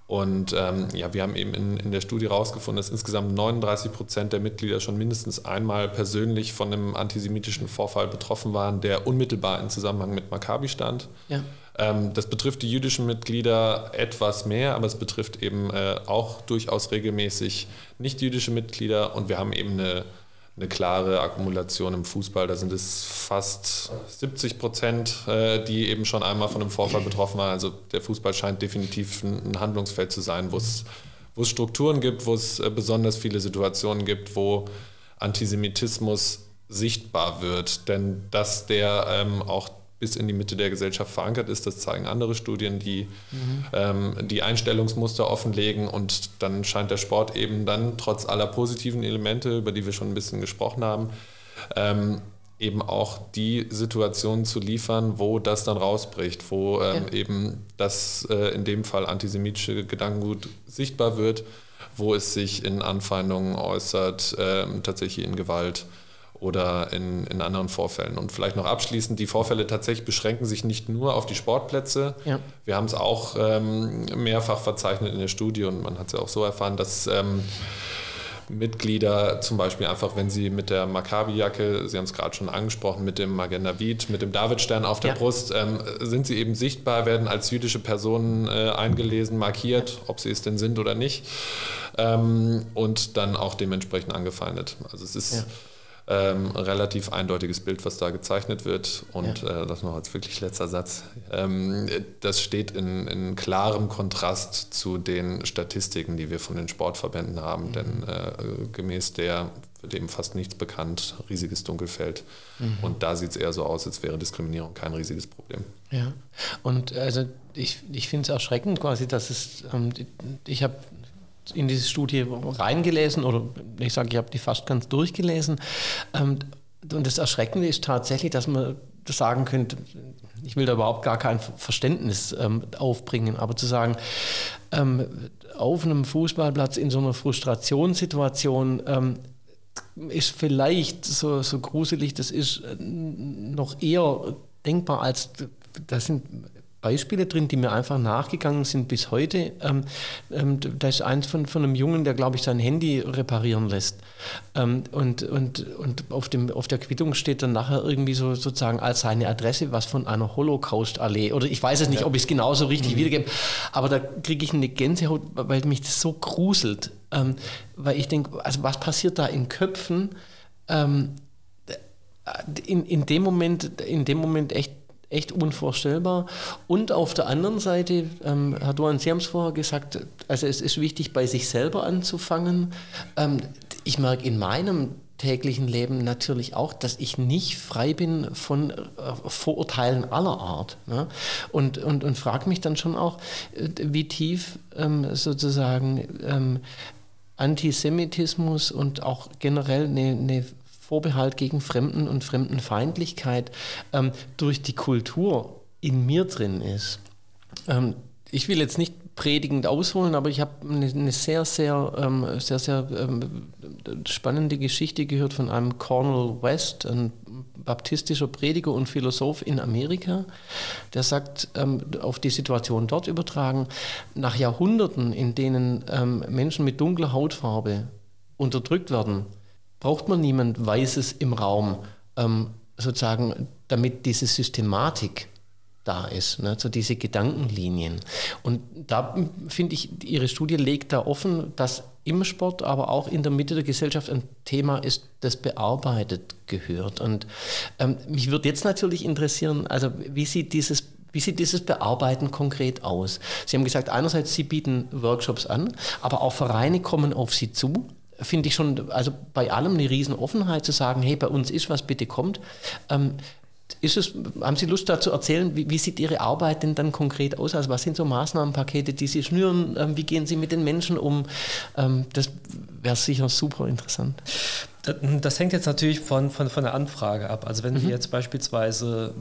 Und ähm, ja, wir haben eben in, in der Studie herausgefunden, dass insgesamt 39 Prozent der Mitglieder schon mindestens einmal persönlich von einem antisemitischen Vorfall betroffen waren, der unmittelbar in Zusammenhang mit Maccabi stand. Ja. Ähm, das betrifft die jüdischen Mitglieder etwas mehr, aber es betrifft eben äh, auch durchaus regelmäßig nicht-jüdische Mitglieder. Und wir haben eben eine eine klare Akkumulation im Fußball. Da sind es fast 70 Prozent, äh, die eben schon einmal von einem Vorfall betroffen waren. Also der Fußball scheint definitiv ein Handlungsfeld zu sein, wo es, wo es Strukturen gibt, wo es äh, besonders viele Situationen gibt, wo Antisemitismus sichtbar wird. Denn dass der ähm, auch bis in die Mitte der Gesellschaft verankert ist. Das zeigen andere Studien, die mhm. ähm, die Einstellungsmuster offenlegen und dann scheint der Sport eben dann trotz aller positiven Elemente, über die wir schon ein bisschen gesprochen haben, ähm, eben auch die Situationen zu liefern, wo das dann rausbricht, wo ähm, ja. eben das äh, in dem Fall antisemitische Gedankengut sichtbar wird, wo es sich in Anfeindungen äußert, äh, tatsächlich in Gewalt oder in, in anderen Vorfällen. Und vielleicht noch abschließend, die Vorfälle tatsächlich beschränken sich nicht nur auf die Sportplätze. Ja. Wir haben es auch ähm, mehrfach verzeichnet in der Studie und man hat es ja auch so erfahren, dass ähm, Mitglieder zum Beispiel einfach, wenn sie mit der Maccabi-Jacke, Sie haben es gerade schon angesprochen, mit dem Magendavit, mit dem Davidstern auf der ja. Brust, ähm, sind sie eben sichtbar, werden als jüdische Personen äh, eingelesen, markiert, ob sie es denn sind oder nicht, ähm, und dann auch dementsprechend angefeindet. Also es ist... Ja ähm, relativ eindeutiges Bild, was da gezeichnet wird. Und ja. äh, das noch als wirklich letzter Satz. Ähm, das steht in, in, klarem Kontrast zu den Statistiken, die wir von den Sportverbänden haben. Mhm. Denn äh, gemäß der wird eben fast nichts bekannt, riesiges Dunkelfeld. Mhm. Und da sieht es eher so aus, als wäre Diskriminierung kein riesiges Problem. Ja, und also ich, ich finde es erschreckend quasi, dass es, ähm, ich habe in diese Studie reingelesen oder ich sage, ich habe die fast ganz durchgelesen. Ähm, und das Erschreckende ist tatsächlich, dass man sagen könnte, ich will da überhaupt gar kein Verständnis ähm, aufbringen, aber zu sagen, ähm, auf einem Fußballplatz in so einer Frustrationssituation ist vielleicht so, so gruselig, das ist äh, noch eher denkbar als, das sind Beispiele drin, die mir einfach nachgegangen sind bis heute. Ähm, ähm, da ist eins von, von einem Jungen, der, glaube ich, sein Handy reparieren lässt. Ähm, und und, und auf, dem, auf der Quittung steht dann nachher irgendwie so sozusagen als seine Adresse was von einer Holocaust-Allee. Oder ich weiß es nicht, ja. ob ich es genauso richtig mhm. wiedergebe. Aber da kriege ich eine Gänsehaut, weil mich das so gruselt. Ähm, weil ich denke, also was passiert da in Köpfen? Ähm, in, in, dem Moment, in dem Moment echt echt unvorstellbar. Und auf der anderen Seite, ähm, Herr Duan, Sie haben es vorher gesagt, also es ist wichtig, bei sich selber anzufangen. Ähm, ich merke in meinem täglichen Leben natürlich auch, dass ich nicht frei bin von äh, Vorurteilen aller Art. Ne? Und, und, und frage mich dann schon auch, äh, wie tief ähm, sozusagen ähm, Antisemitismus und auch generell eine, eine Vorbehalt gegen Fremden und Fremdenfeindlichkeit ähm, durch die Kultur in mir drin ist. Ähm, ich will jetzt nicht predigend ausholen, aber ich habe eine, sehr, sehr, ähm, sehr, sehr ähm, spannende Geschichte gehört von einem Cornel West, ein baptistischer Prediger und Philosoph in Amerika, der sagt, ähm, auf die Situation dort übertragen, nach Jahrhunderten, in denen ähm, Menschen mit dunkler Hautfarbe unterdrückt werden, braucht man niemand Weißes im Raum, ähm, sozusagen, damit diese Systematik da ist, ne, so diese Gedankenlinien. Und da finde ich, Ihre Studie legt da offen, dass im Sport, aber auch in der Mitte der Gesellschaft ein Thema ist, das bearbeitet gehört. Und ähm, mich würde jetzt natürlich interessieren, also wie sieht dieses wie sieht dieses Bearbeiten konkret aus? Sie haben gesagt, einerseits, Sie bieten Workshops an, aber auch Vereine kommen auf Sie zu finde ich schon, also bei allem eine Riesenoffenheit zu sagen, hey, bei uns ist was, bitte kommt. Ähm, ist es, haben Sie Lust dazu erzählen, wie, wie, sieht Ihre Arbeit denn dann konkret aus? Also was sind so Maßnahmenpakete, die Sie schnüren? Ähm, wie gehen Sie mit den Menschen um? Ähm, das wäre sicher super interessant. Das, das, hängt jetzt natürlich von, von, von der Anfrage ab. Also wenn mhm. wir jetzt beispielsweise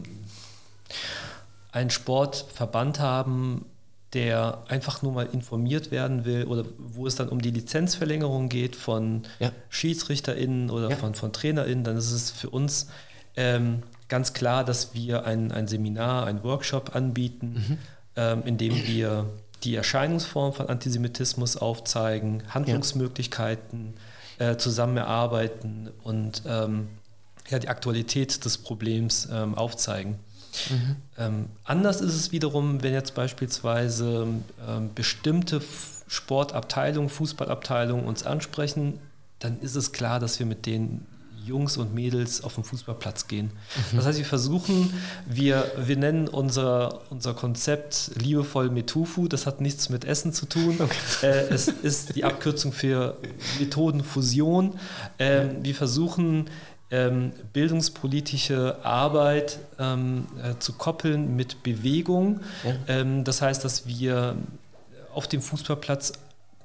einen Sportverband haben, der einfach nur mal informiert werden will oder wo es dann um die Lizenzverlängerung geht von ja. SchiedsrichterInnen oder ja. von, von TrainerInnen, dann ist es für uns ähm, ganz klar, dass wir ein, ein Seminar, ein Workshop anbieten, mhm. ähm, in dem wir die Erscheinungsform von Antisemitismus aufzeigen, Handlungsmöglichkeiten ja. äh, zusammen erarbeiten und ähm, ja, die Aktualität des Problems ähm, aufzeigen. Mhm. Ähm, anders ist es wiederum, wenn jetzt beispielsweise ähm, bestimmte Sportabteilungen, Fußballabteilungen uns ansprechen, dann ist es klar, dass wir mit den Jungs und Mädels auf den Fußballplatz gehen. Mhm. Das heißt, wir versuchen, wir, wir nennen unser, unser Konzept liebevoll Metufu, das hat nichts mit Essen zu tun. Okay. Äh, es ist die Abkürzung für Methodenfusion. Äh, wir versuchen, ähm, bildungspolitische Arbeit ähm, äh, zu koppeln mit Bewegung. Ja. Ähm, das heißt, dass wir auf dem Fußballplatz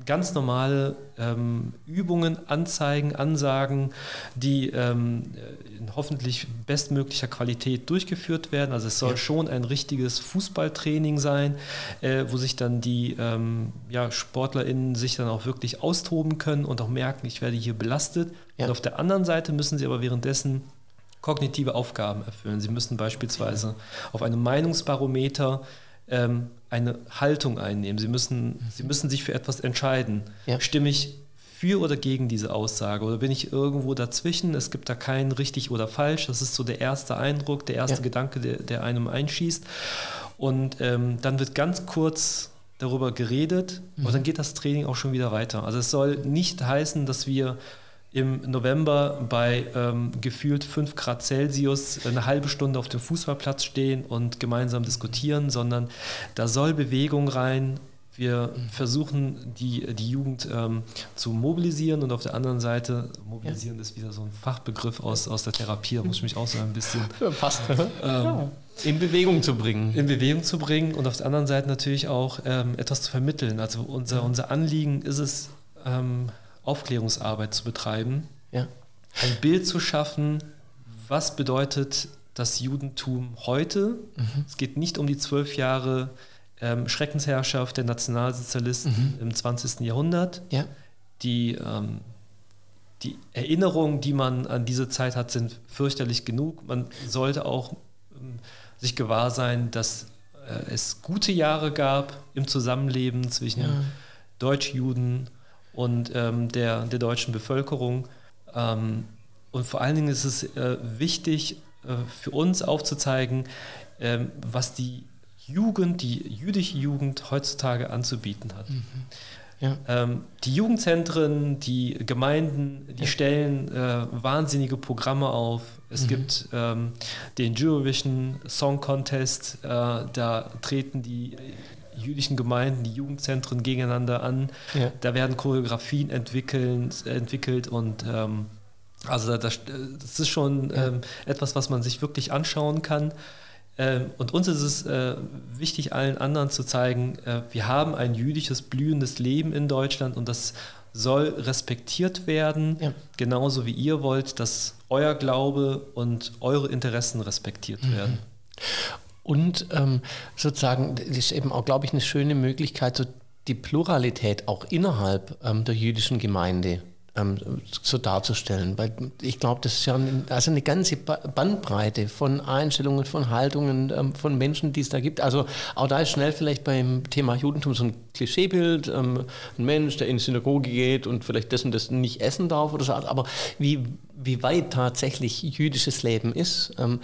ganz normale ähm, Übungen, Anzeigen, Ansagen, die ähm, in hoffentlich bestmöglicher Qualität durchgeführt werden. Also es soll ja. schon ein richtiges Fußballtraining sein, äh, wo sich dann die ähm, ja, SportlerInnen sich dann auch wirklich austoben können und auch merken, ich werde hier belastet. Ja. Und auf der anderen Seite müssen sie aber währenddessen kognitive Aufgaben erfüllen. Sie müssen beispielsweise auf einem Meinungsbarometer ähm, eine Haltung einnehmen. Sie müssen, sie müssen sich für etwas entscheiden. Ja. Stimme ich für oder gegen diese Aussage oder bin ich irgendwo dazwischen? Es gibt da kein richtig oder falsch. Das ist so der erste Eindruck, der erste ja. Gedanke, der, der, einem einschießt. Und ähm, dann wird ganz kurz darüber geredet mhm. und dann geht das Training auch schon wieder weiter. Also es soll nicht heißen, dass wir im November bei ähm, gefühlt 5 Grad Celsius eine halbe Stunde auf dem Fußballplatz stehen und gemeinsam diskutieren, sondern da soll Bewegung rein. Wir versuchen, die, die Jugend ähm, zu mobilisieren und auf der anderen Seite, mobilisieren ja. ist wieder so ein Fachbegriff aus, aus der Therapie, da muss ich mich auch so ein bisschen. Passt. Ähm, ja. In Bewegung zu bringen. In Bewegung zu bringen und auf der anderen Seite natürlich auch ähm, etwas zu vermitteln. Also unser, unser Anliegen ist es, ähm, Aufklärungsarbeit zu betreiben, ja. ein Bild zu schaffen, was bedeutet das Judentum heute. Mhm. Es geht nicht um die zwölf Jahre ähm, Schreckensherrschaft der Nationalsozialisten mhm. im 20. Jahrhundert. Ja. Die, ähm, die Erinnerungen, die man an diese Zeit hat, sind fürchterlich genug. Man sollte auch ähm, sich gewahr sein, dass äh, es gute Jahre gab im Zusammenleben zwischen ja. Deutschjuden und ähm, der, der deutschen Bevölkerung. Ähm, und vor allen Dingen ist es äh, wichtig äh, für uns aufzuzeigen, ähm, was die Jugend, die jüdische Jugend heutzutage anzubieten hat. Mhm. Ja. Ähm, die Jugendzentren, die Gemeinden, die ja. stellen äh, wahnsinnige Programme auf. Es mhm. gibt ähm, den Eurovision Song Contest, äh, da treten die jüdischen Gemeinden, die Jugendzentren gegeneinander an. Ja. Da werden Choreografien entwickelt, entwickelt und ähm, also das, das, ist schon ähm, etwas, was man sich wirklich anschauen kann. Ähm, und uns ist es äh, wichtig, allen anderen zu zeigen, äh, wir haben ein jüdisches, blühendes Leben in Deutschland und das soll respektiert werden, ja. genauso wie ihr wollt, dass euer Glaube und eure Interessen respektiert mhm. werden. Und ähm, sozusagen, das ist eben auch, glaube ich, eine schöne Möglichkeit, so die Pluralität auch innerhalb ähm, der jüdischen Gemeinde so darzustellen. Weil ich glaube, das ist ja eine, also eine ganze Bandbreite von Einstellungen, von Haltungen, ähm, von Menschen, die es da gibt. Also auch da ist schnell vielleicht beim Thema Judentum so ein Klischeebild, ähm, ein Mensch, der in die Synagoge geht und vielleicht und das nicht essen darf oder so. Aber wie, wie weit tatsächlich jüdisches Leben ist. Ähm,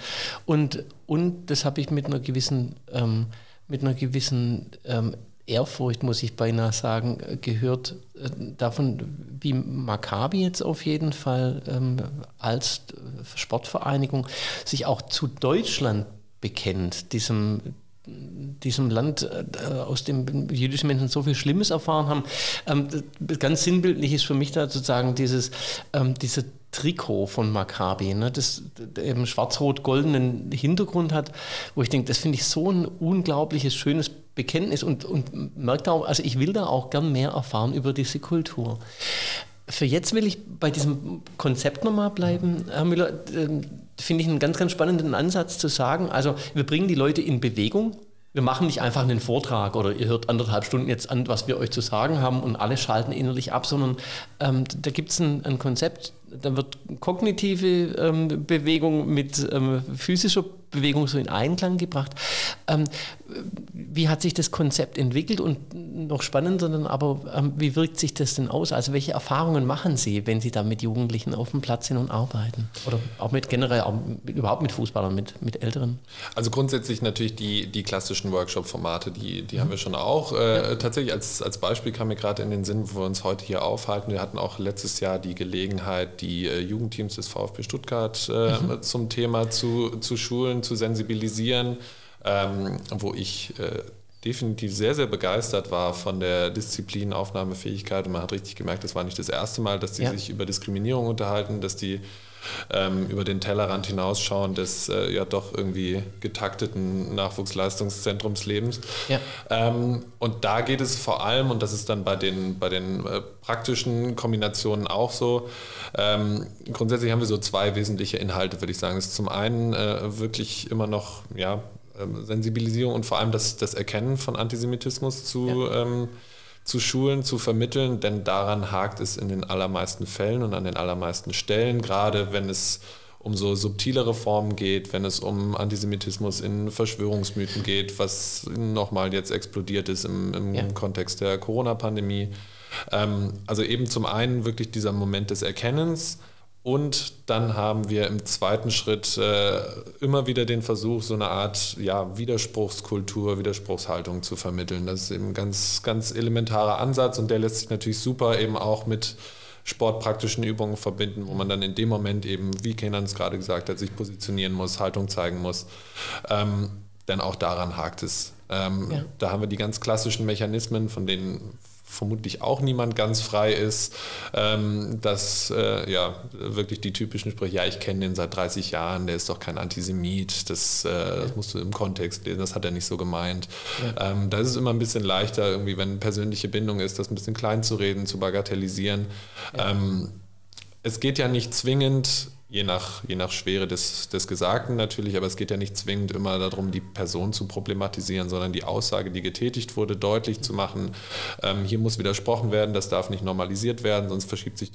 und, und das habe ich mit einer gewissen, ähm, mit einer gewissen ähm, Ehrfurcht, muss ich beinahe sagen, gehört äh, davon, wie Maccabi jetzt auf jeden Fall ähm, als Sportvereinigung sich auch zu Deutschland bekennt, diesem diesem Land, äh, aus dem jüdische Menschen so viel Schlimmes erfahren haben. Ähm, ganz sinnbildlich ist für mich da sozusagen dieses, ähm, diese Trikot von Maccabi, ne, das eben schwarz-rot-goldenen Hintergrund hat, wo ich denke, das finde ich so ein unglaubliches, schönes Bekenntnis und, und merkt auch, also ich will da auch gern mehr erfahren über diese Kultur. Für jetzt will ich bei diesem Konzept nochmal bleiben, Herr Müller. Äh, finde ich einen ganz, ganz spannenden Ansatz zu sagen, also wir bringen die Leute in Bewegung, wir machen nicht einfach einen Vortrag oder ihr hört anderthalb Stunden jetzt an, was wir euch zu sagen haben und alle schalten innerlich ab, sondern ähm, da gibt es ein, ein, Konzept, da wird kognitive ähm, Bewegung mit ähm, physischer Bewegung so in Einklang gebracht. Ähm, wie hat sich das Konzept entwickelt und noch spannender dann aber, ähm, wie wirkt sich das denn aus? Also welche Erfahrungen machen Sie, wenn Sie da mit Jugendlichen auf dem Platz sind und arbeiten? Oder auch mit generell, auch mit, überhaupt mit Fußballern, mit, mit Älteren? Also grundsätzlich natürlich die, die klassischen Workshop-Formate, die, die mhm. haben wir schon auch. Äh, ja. Tatsächlich als, als Beispiel kam mir gerade in den Sinn, wo wir uns heute hier aufhalten. Wir hatten auch letztes Jahr die Gelegenheit, die äh, Jugendteams des VfB Stuttgart äh, mhm. zum Thema zu, zu schulen, zu sensibilisieren, ähm, wo ich äh, definitiv sehr, sehr begeistert war von der Disziplin Aufnahmefähigkeit. Und man hat richtig gemerkt, das war nicht das erste Mal, dass die ja. sich über Diskriminierung unterhalten, dass die ähm, über den Tellerrand hinausschauen des äh, ja doch irgendwie getakteten Nachwuchsleistungszentrumslebens. Ja. Ähm, und da geht es vor allem, und das ist dann bei den, bei den äh, praktischen Kombinationen auch so, ähm, grundsätzlich haben wir so zwei wesentliche Inhalte, würde ich sagen. Es ist zum einen äh, wirklich immer noch ja, ähm, Sensibilisierung und vor allem das, das Erkennen von Antisemitismus zu, ja. Zu schulen, zu vermitteln, denn daran hakt es in den allermeisten Fällen und an den allermeisten Stellen, gerade wenn es um so subtilere Formen geht, wenn es um Antisemitismus in Verschwörungsmythen geht, was nochmal jetzt explodiert ist im, im ja. Kontext der Corona-Pandemie. Ähm, also eben zum einen wirklich dieser Moment des Erkennens, und dann haben wir im zweiten Schritt äh, immer wieder den Versuch, so eine Art ja, Widerspruchskultur, Widerspruchshaltung zu vermitteln. Das ist eben ein ganz, ganz elementarer Ansatz und der lässt sich natürlich super eben auch mit sportpraktischen Übungen verbinden, wo man dann in dem Moment eben, wie Kenan es gerade gesagt hat, sich positionieren muss, Haltung zeigen muss. Ähm, denn auch daran hakt es. Ähm, ja. Da haben wir die ganz klassischen Mechanismen, von denen vermutlich auch niemand ganz frei ist, ähm, dass äh, ja wirklich die typischen Sprüche, ja, ich kenne den seit 30 Jahren, der ist doch kein Antisemit, das, äh, das musst du im Kontext lesen, das hat er nicht so gemeint. Ja. Ähm, da ist es immer ein bisschen leichter, irgendwie, wenn persönliche Bindung ist, das ein bisschen klein zu reden, zu bagatellisieren. Ja. Ähm, es geht ja nicht zwingend je nach, je nach Schwere des, des Gesagten natürlich, aber es geht ja nicht zwingend immer darum, die Person zu problematisieren, sondern die Aussage, die getätigt wurde, deutlich zu machen. Ähm, hier muss widersprochen werden, das darf nicht normalisiert werden, sonst verschiebt sich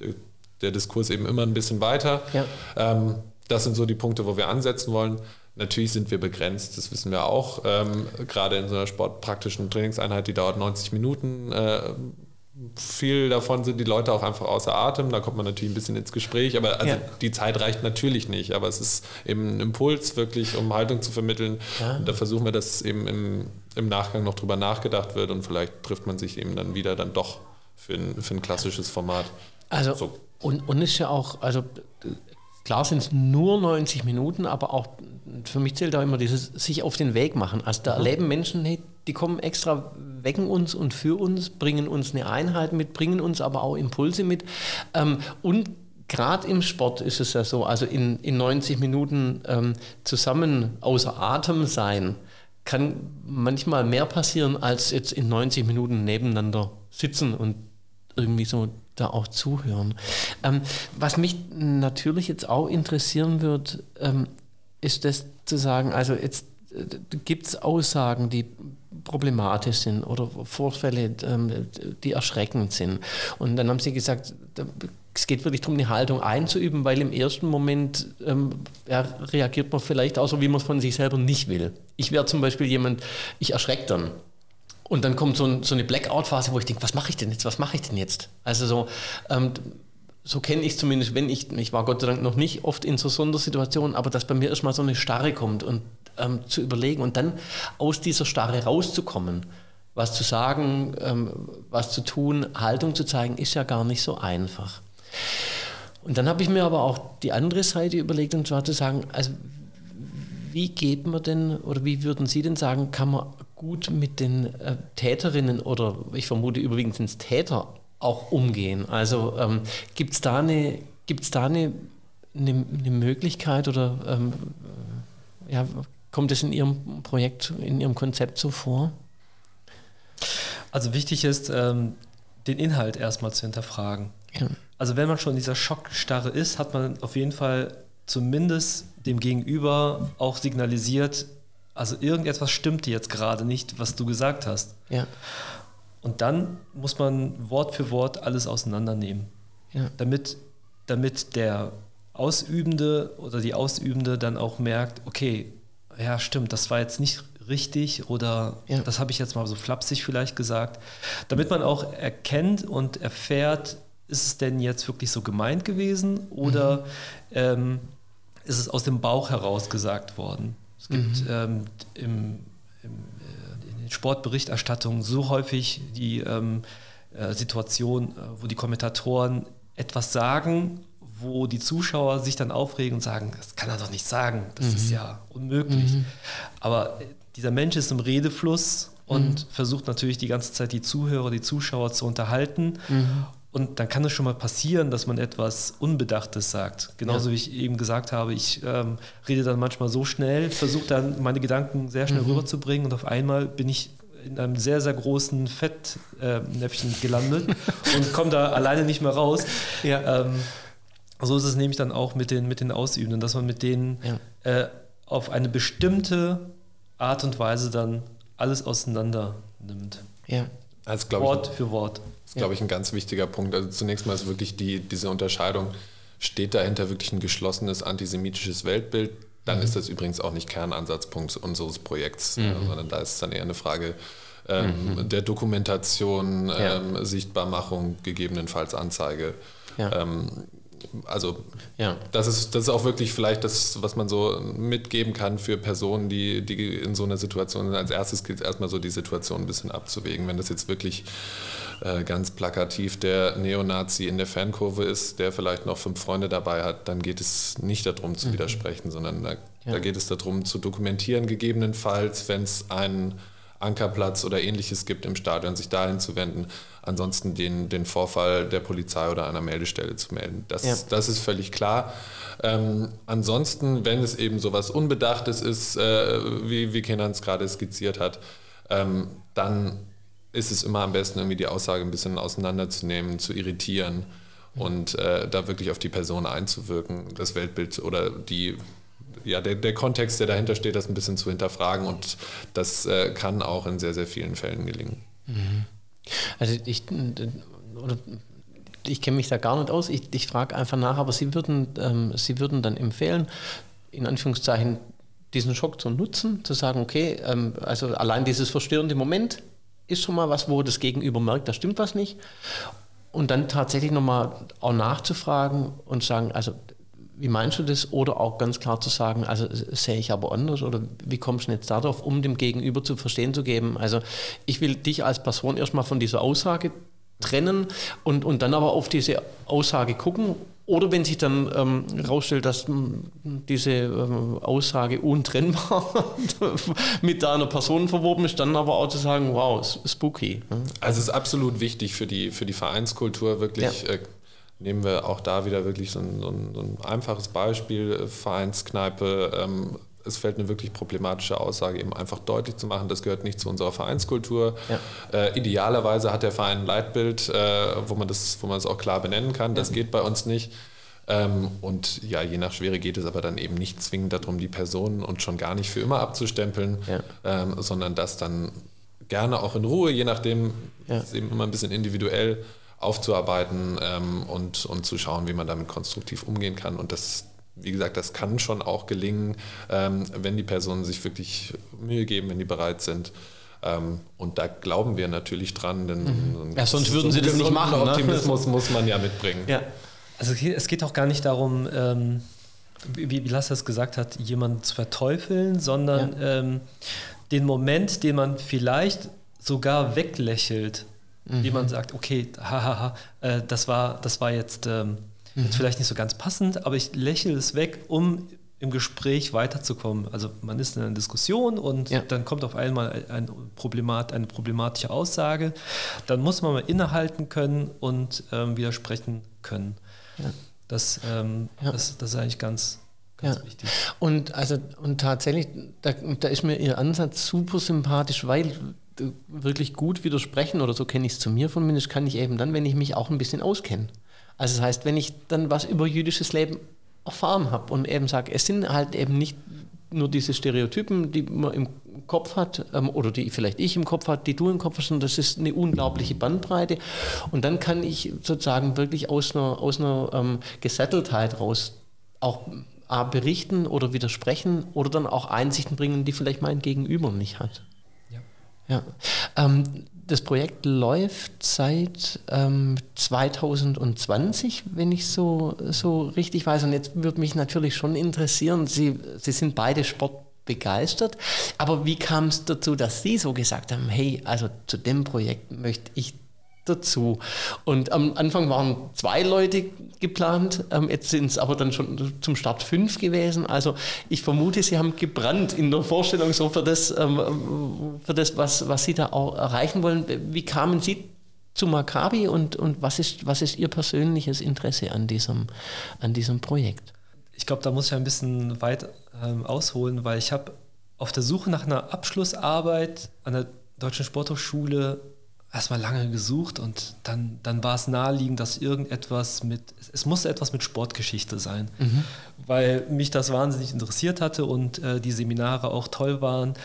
der Diskurs eben immer ein bisschen weiter. Ja. Ähm, das sind so die Punkte, wo wir ansetzen wollen. Natürlich sind wir begrenzt, das wissen wir auch. Ähm, gerade in so einer sportpraktischen Trainingseinheit, die dauert 90 Minuten. Äh, viel davon sind die Leute auch einfach außer Atem. Da kommt man natürlich ein bisschen ins Gespräch, aber also ja. die Zeit reicht natürlich nicht. Aber es ist eben ein Impuls, wirklich, um Haltung zu vermitteln. Ja. Und da versuchen wir, dass eben im, im Nachgang noch drüber nachgedacht wird und vielleicht trifft man sich eben dann wieder dann doch für ein, für ein klassisches Format. Also, so. und, und ist ja auch, also klar sind es nur 90 Minuten, aber auch für mich zählt auch immer dieses sich auf den Weg machen. Also da mhm. erleben Menschen, hey, die kommen extra, wecken uns und für uns, bringen uns eine Einheit mit, bringen uns aber auch Impulse mit. Ähm, und gerade im Sport ist es ja so, also in, in 90 Minuten ähm, zusammen außer Atem sein, kann manchmal mehr passieren, als jetzt in 90 Minuten nebeneinander sitzen und irgendwie so da auch zuhören. Ähm, was mich natürlich jetzt auch interessieren wird, ähm, ist das zu sagen, also jetzt äh, gibt es Aussagen, die problematisch sind oder Vorfälle, ähm, die erschreckend sind. Und dann haben Sie gesagt, es geht wirklich darum, die Haltung einzuüben, weil im ersten Moment ähm, ja, reagiert man vielleicht auch so, wie man es von sich selber nicht will. Ich wäre zum Beispiel jemand, ich erschrecke dann. Und dann kommt so, ein, so eine Blackout-Phase, wo ich denke, was mache ich denn jetzt? Was mache ich denn jetzt? Also so, ähm, so kenne ich zumindest, wenn ich, ich war Gott sei Dank noch nicht oft in so Sondersituationen, aber dass bei mir erstmal so eine Starre kommt und ähm, zu überlegen und dann aus dieser Starre rauszukommen, was zu sagen, ähm, was zu tun, Haltung zu zeigen, ist ja gar nicht so einfach. Und dann habe ich mir aber auch die andere Seite überlegt und zwar zu sagen, also wie geht man denn oder wie würden Sie denn sagen, kann man gut mit den äh, Täterinnen oder ich vermute überwiegend sind es Täter auch umgehen? Also ähm, gibt es da, eine, gibt's da eine, eine, eine Möglichkeit oder ähm, ja, kommt es in Ihrem Projekt, in Ihrem Konzept so vor? Also wichtig ist, ähm, den Inhalt erstmal zu hinterfragen. Ja. Also wenn man schon in dieser Schockstarre ist, hat man auf jeden Fall zumindest dem Gegenüber auch signalisiert, also irgendetwas stimmt jetzt gerade nicht, was du gesagt hast. Ja. Und dann muss man Wort für Wort alles auseinandernehmen, ja. damit, damit der Ausübende oder die Ausübende dann auch merkt, okay, ja stimmt, das war jetzt nicht richtig oder ja. das habe ich jetzt mal so flapsig vielleicht gesagt, damit man auch erkennt und erfährt, ist es denn jetzt wirklich so gemeint gewesen oder mhm. ähm, ist es aus dem Bauch heraus gesagt worden? Es gibt mhm. ähm, im, im Sportberichterstattung so häufig die ähm, äh, Situation, äh, wo die Kommentatoren etwas sagen, wo die Zuschauer sich dann aufregen und sagen, das kann er doch nicht sagen, das mhm. ist ja unmöglich. Mhm. Aber äh, dieser Mensch ist im Redefluss und mhm. versucht natürlich die ganze Zeit die Zuhörer, die Zuschauer zu unterhalten. Und dann kann es schon mal passieren, dass man etwas Unbedachtes sagt. Genauso ja. wie ich eben gesagt habe, ich ähm, rede dann manchmal so schnell, versuche dann meine Gedanken sehr schnell mhm. rüberzubringen und auf einmal bin ich in einem sehr, sehr großen Fettnäpfchen äh, gelandet und komme da alleine nicht mehr raus. Ja. Ähm, so ist es nämlich dann auch mit den, mit den Ausübenden, dass man mit denen ja. äh, auf eine bestimmte Art und Weise dann alles auseinander nimmt. Ja. Wort ich, für Wort ist, glaube ich, ein ganz wichtiger Punkt. Also zunächst mal ist wirklich die, diese Unterscheidung, steht dahinter wirklich ein geschlossenes antisemitisches Weltbild? Dann mhm. ist das übrigens auch nicht Kernansatzpunkt unseres Projekts, mhm. sondern da ist es dann eher eine Frage ähm, mhm. der Dokumentation, ja. ähm, Sichtbarmachung, gegebenenfalls Anzeige. Ja. Ähm, also ja. das, ist, das ist auch wirklich vielleicht das, was man so mitgeben kann für Personen, die, die in so einer Situation sind. Als erstes gilt es erstmal so die Situation ein bisschen abzuwägen. Wenn das jetzt wirklich äh, ganz plakativ der Neonazi in der Fankurve ist, der vielleicht noch fünf Freunde dabei hat, dann geht es nicht darum zu mhm. widersprechen, sondern da, ja. da, geht es darum zu dokumentieren, gegebenenfalls, wenn es einen Ankerplatz oder ähnliches gibt im Stadion, sich dahin zu wenden. Ansonsten den, den Vorfall der Polizei oder einer Meldestelle zu melden. Das, ja. das ist völlig klar. Ähm, ansonsten, wenn es eben so etwas Unbedachtes ist, äh, wie, wie Kenan es gerade skizziert hat, ähm, dann ist es immer am besten, irgendwie die Aussage ein bisschen auseinanderzunehmen, zu irritieren und äh, da wirklich auf die Person einzuwirken, das Weltbild oder die, ja, der, der Kontext, der dahinter steht, das ein bisschen zu hinterfragen und das äh, kann auch in sehr, sehr vielen Fällen gelingen. Mhm. Also ich, ich kenne mich da gar nicht aus, ich, ich frage einfach nach, aber Sie würden, ähm, Sie würden dann empfehlen, in Anführungszeichen diesen Schock zu nutzen, zu sagen, okay, ähm, also allein dieses verstörende Moment ist schon mal was, wo das Gegenüber merkt, da stimmt was nicht. Und dann tatsächlich nochmal auch nachzufragen und sagen, also wie meinst du das? Oder auch ganz klar zu sagen, also sehe ich aber anders oder wie kommst du jetzt darauf, um dem Gegenüber zu verstehen zu geben? Also ich will dich als Person erstmal von dieser Aussage trennen und, und dann aber auf diese Aussage gucken. Oder wenn sich dann ähm, rausstellt, dass m, diese ähm, Aussage untrennbar mit deiner Person verwoben ist, dann aber auch zu sagen, wow, spooky. Also es ist absolut wichtig für die, für die Vereinskultur wirklich. Ja. Äh, nehmen wir auch da wieder wirklich so ein, so ein, so ein einfaches Beispiel, Vereinskneipe, ähm, es fällt eine wirklich problematische Aussage, eben einfach deutlich zu machen, das gehört nicht zu unserer Vereinskultur. Ja. Äh, idealerweise hat der Verein ein Leitbild, äh, wo, man das, wo man das auch klar benennen kann. Das ja. geht bei uns nicht. Ähm, und ja, je nach Schwere geht es aber dann eben nicht zwingend darum, die Personen und schon gar nicht für immer abzustempeln, ja. ähm, sondern das dann gerne auch in Ruhe, je nachdem, ist eben immer ein bisschen individuell aufzuarbeiten ähm, und, und zu schauen, wie man damit konstruktiv umgehen kann. Und das wie gesagt, das kann schon auch gelingen, ähm, wenn die Personen sich wirklich Mühe geben, wenn die bereit sind. Ähm, und da glauben wir natürlich dran, denn mhm. ja, sonst würden so sie das nicht machen. Ne? Optimismus muss man ja mitbringen. Ja. Also es geht auch gar nicht darum, ähm, wie, wie Lasse es gesagt hat, jemanden zu verteufeln, sondern ja. ähm, den Moment, den man vielleicht sogar weglächelt, mhm. den man sagt, okay, hahaha, äh, das, war, das war jetzt ähm, Mhm. Jetzt vielleicht nicht so ganz passend, aber ich lächle es weg, um im Gespräch weiterzukommen. Also man ist in einer Diskussion und ja. dann kommt auf einmal ein Problemat, eine problematische Aussage. Dann muss man mal innehalten können und ähm, widersprechen können. Ja. Das, ähm, ja. das, das ist eigentlich ganz, ja. wichtig. Und, also, und tatsächlich, da, da ist mir Ihr Ansatz super sympathisch, weil wirklich gut widersprechen oder so kenne ich es zu mir von mir, das kann ich eben dann, wenn ich mich auch ein bisschen auskenne. Also das heißt, wenn ich dann was über jüdisches Leben erfahren habe und eben sage, es sind halt eben nicht nur diese Stereotypen, die man im Kopf hat ähm, oder die vielleicht ich im Kopf hat, die du im Kopf hast, sondern das ist eine unglaubliche Bandbreite. Und dann kann ich sozusagen wirklich aus einer, aus einer ähm, Gesetteltheit raus auch äh, berichten oder widersprechen oder dann auch Einsichten bringen, die vielleicht mein Gegenüber nicht hat. Ja. ja. Ähm, das Projekt läuft seit ähm, 2020, wenn ich so, so richtig weiß. Und jetzt würde mich natürlich schon interessieren, Sie, Sie sind beide sportbegeistert, aber wie kam es dazu, dass Sie so gesagt haben, hey, also zu dem Projekt möchte ich dazu. Und am Anfang waren zwei Leute geplant, ähm, jetzt sind es aber dann schon zum Start fünf gewesen. Also ich vermute, Sie haben gebrannt in der Vorstellung so für das, ähm, für das was, was Sie da auch erreichen wollen. Wie kamen Sie zu Maccabi und, und was, ist, was ist Ihr persönliches Interesse an diesem, an diesem Projekt? Ich glaube, da muss ich ein bisschen weit ähm, ausholen, weil ich habe auf der Suche nach einer Abschlussarbeit an der Deutschen Sporthochschule erstmal lange gesucht und dann, dann war es naheliegend, dass irgendetwas mit, es musste etwas mit Sportgeschichte sein, mhm. weil mich das wahnsinnig interessiert hatte und äh, die Seminare auch toll waren.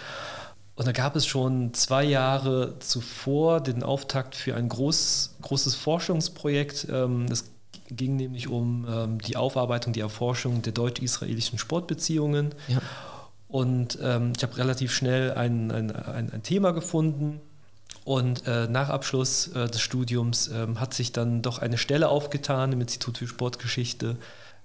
Und da gab es schon zwei Jahre zuvor den Auftakt für ein groß, großes Forschungsprojekt. Ähm, es ging nämlich um ähm, die Aufarbeitung, die Erforschung der deutsch-israelischen Sportbeziehungen. Ja. Und ähm, ich habe relativ schnell ein, ein, ein, ein Thema gefunden, und äh, nach Abschluss äh, des Studiums ähm, hat sich dann doch eine Stelle aufgetan im Institut für Sportgeschichte